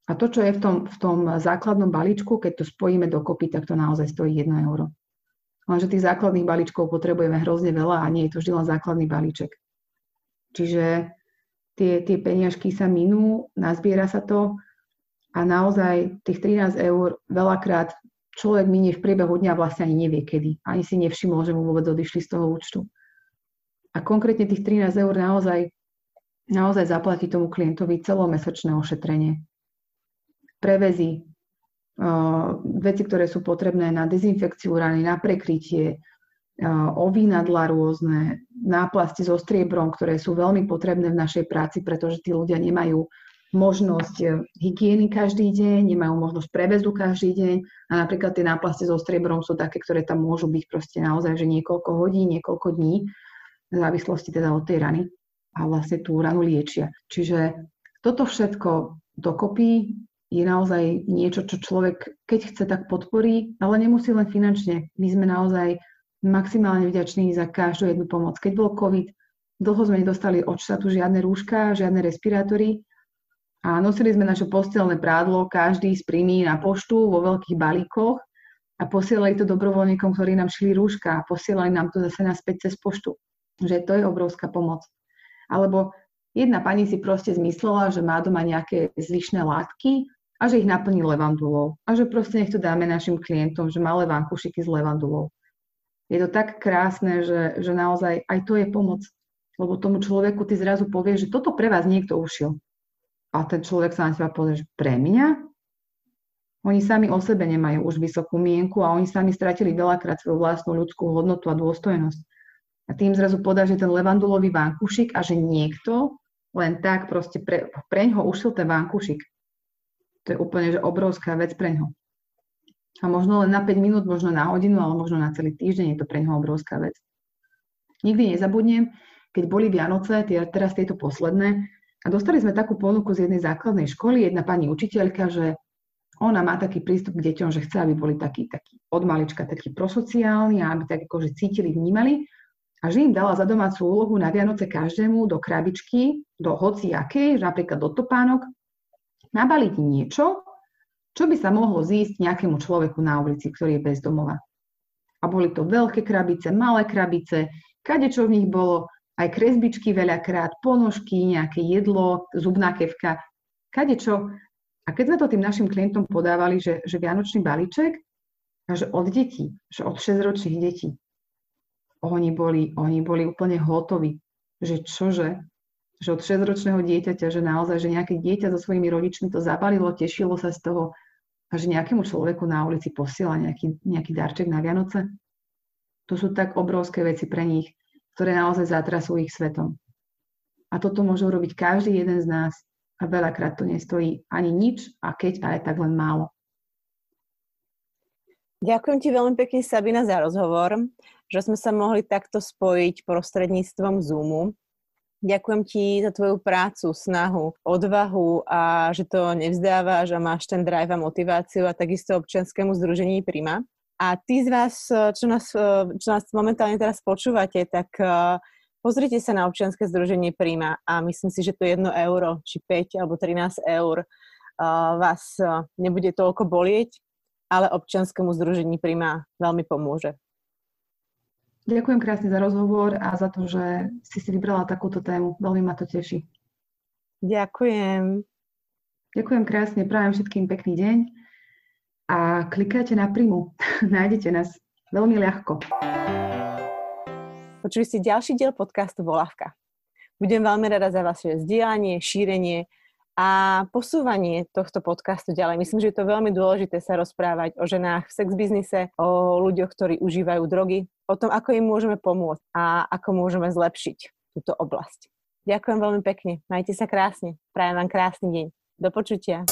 A to, čo je v tom, v tom základnom balíčku, keď to spojíme dokopy, tak to naozaj stojí 1 euro. Lenže tých základných balíčkov potrebujeme hrozne veľa a nie je to vždy len základný balíček. Čiže tie, tie peniažky sa minú, nazbiera sa to a naozaj tých 13 eur veľakrát človek minie v priebehu dňa vlastne ani nevie kedy. Ani si nevšimol, že mu vôbec odišli z toho účtu. A konkrétne tých 13 eur naozaj, naozaj zaplatí tomu klientovi celomesačné ošetrenie prevezy, veci, ktoré sú potrebné na dezinfekciu rany, na prekrytie, ovínadla rôzne, náplasti so striebrom, ktoré sú veľmi potrebné v našej práci, pretože tí ľudia nemajú možnosť e, hygieny každý deň, nemajú možnosť prevezu každý deň a napríklad tie náplasti so striebrom sú také, ktoré tam môžu byť proste naozaj, že niekoľko hodín, niekoľko dní, v závislosti teda od tej rany a vlastne tú ranu liečia. Čiže toto všetko dokopy je naozaj niečo, čo človek, keď chce, tak podporí, ale nemusí len finančne. My sme naozaj maximálne vďační za každú jednu pomoc. Keď bol COVID, dlho sme nedostali od štátu žiadne rúška, žiadne respirátory a nosili sme naše postelné prádlo, každý z príjmy na poštu vo veľkých balíkoch a posielali to dobrovoľníkom, ktorí nám šli rúška a posielali nám to zase naspäť cez poštu. Že to je obrovská pomoc. Alebo jedna pani si proste zmyslela, že má doma nejaké zvyšné látky a že ich naplní levandulou. A že proste nech to dáme našim klientom, že malé vankušiky s levandulou. Je to tak krásne, že, že naozaj aj to je pomoc. Lebo tomu človeku ty zrazu povieš, že toto pre vás niekto ušiel. A ten človek sa na teba pozrie, že pre mňa? Oni sami o sebe nemajú už vysokú mienku a oni sami stratili veľakrát svoju vlastnú ľudskú hodnotu a dôstojnosť. A tým zrazu podá, že ten levandulový vankušik a že niekto len tak proste pre, preň ho ušiel ten vankušik. To je úplne že obrovská vec pre ňo. A možno len na 5 minút, možno na hodinu, ale možno na celý týždeň je to pre ňo obrovská vec. Nikdy nezabudnem, keď boli Vianoce, tie, teraz tieto posledné, a dostali sme takú ponuku z jednej základnej školy, jedna pani učiteľka, že ona má taký prístup k deťom, že chce, aby boli takí, takí od malička takí prosociálni a aby tak akože cítili, vnímali. A že im dala za domácu úlohu na Vianoce každému do krabičky, do hociakej, napríklad do topánok, nabaliť niečo, čo by sa mohlo zísť nejakému človeku na ulici, ktorý je bezdomova. A boli to veľké krabice, malé krabice, kade čo v nich bolo, aj kresbičky veľakrát, ponožky, nejaké jedlo, zubná kevka, kade čo. A keď sme to tým našim klientom podávali, že, že vianočný balíček, že od detí, že od 6-ročných detí, oni boli, oni boli úplne hotoví, že čože, že od 6-ročného dieťaťa, že naozaj, že nejaké dieťa so svojimi rodičmi to zabalilo, tešilo sa z toho a že nejakému človeku na ulici posiela nejaký, nejaký darček na Vianoce. To sú tak obrovské veci pre nich, ktoré naozaj zatrasú ich svetom. A toto môže urobiť každý jeden z nás a veľakrát to nestojí ani nič a keď aj tak len málo. Ďakujem ti veľmi pekne, Sabina, za rozhovor, že sme sa mohli takto spojiť prostredníctvom Zoomu. Ďakujem ti za tvoju prácu, snahu, odvahu a že to nevzdávaš a máš ten drive a motiváciu a takisto občianskému združení Prima. A tí z vás, čo nás, čo nás momentálne teraz počúvate, tak eh, pozrite sa na občianske združenie Prima a myslím si, že to 1 euro, či 5 alebo 13 eur vás nebude toľko bolieť, ale občianskému združení Prima veľmi pomôže. Ďakujem krásne za rozhovor a za to, že si si vybrala takúto tému. Veľmi ma to teší. Ďakujem. Ďakujem krásne, prajem všetkým pekný deň a klikajte na Primu. Nájdete nás veľmi ľahko. Počuli ste ďalší diel podcastu Volavka. Budem veľmi rada za vaše zdieľanie, šírenie a posúvanie tohto podcastu ďalej. Myslím, že je to veľmi dôležité sa rozprávať o ženách v sex biznise, o ľuďoch, ktorí užívajú drogy, o tom, ako im môžeme pomôcť a ako môžeme zlepšiť túto oblasť. Ďakujem veľmi pekne. Majte sa krásne. Prajem vám krásny deň. Do počutia.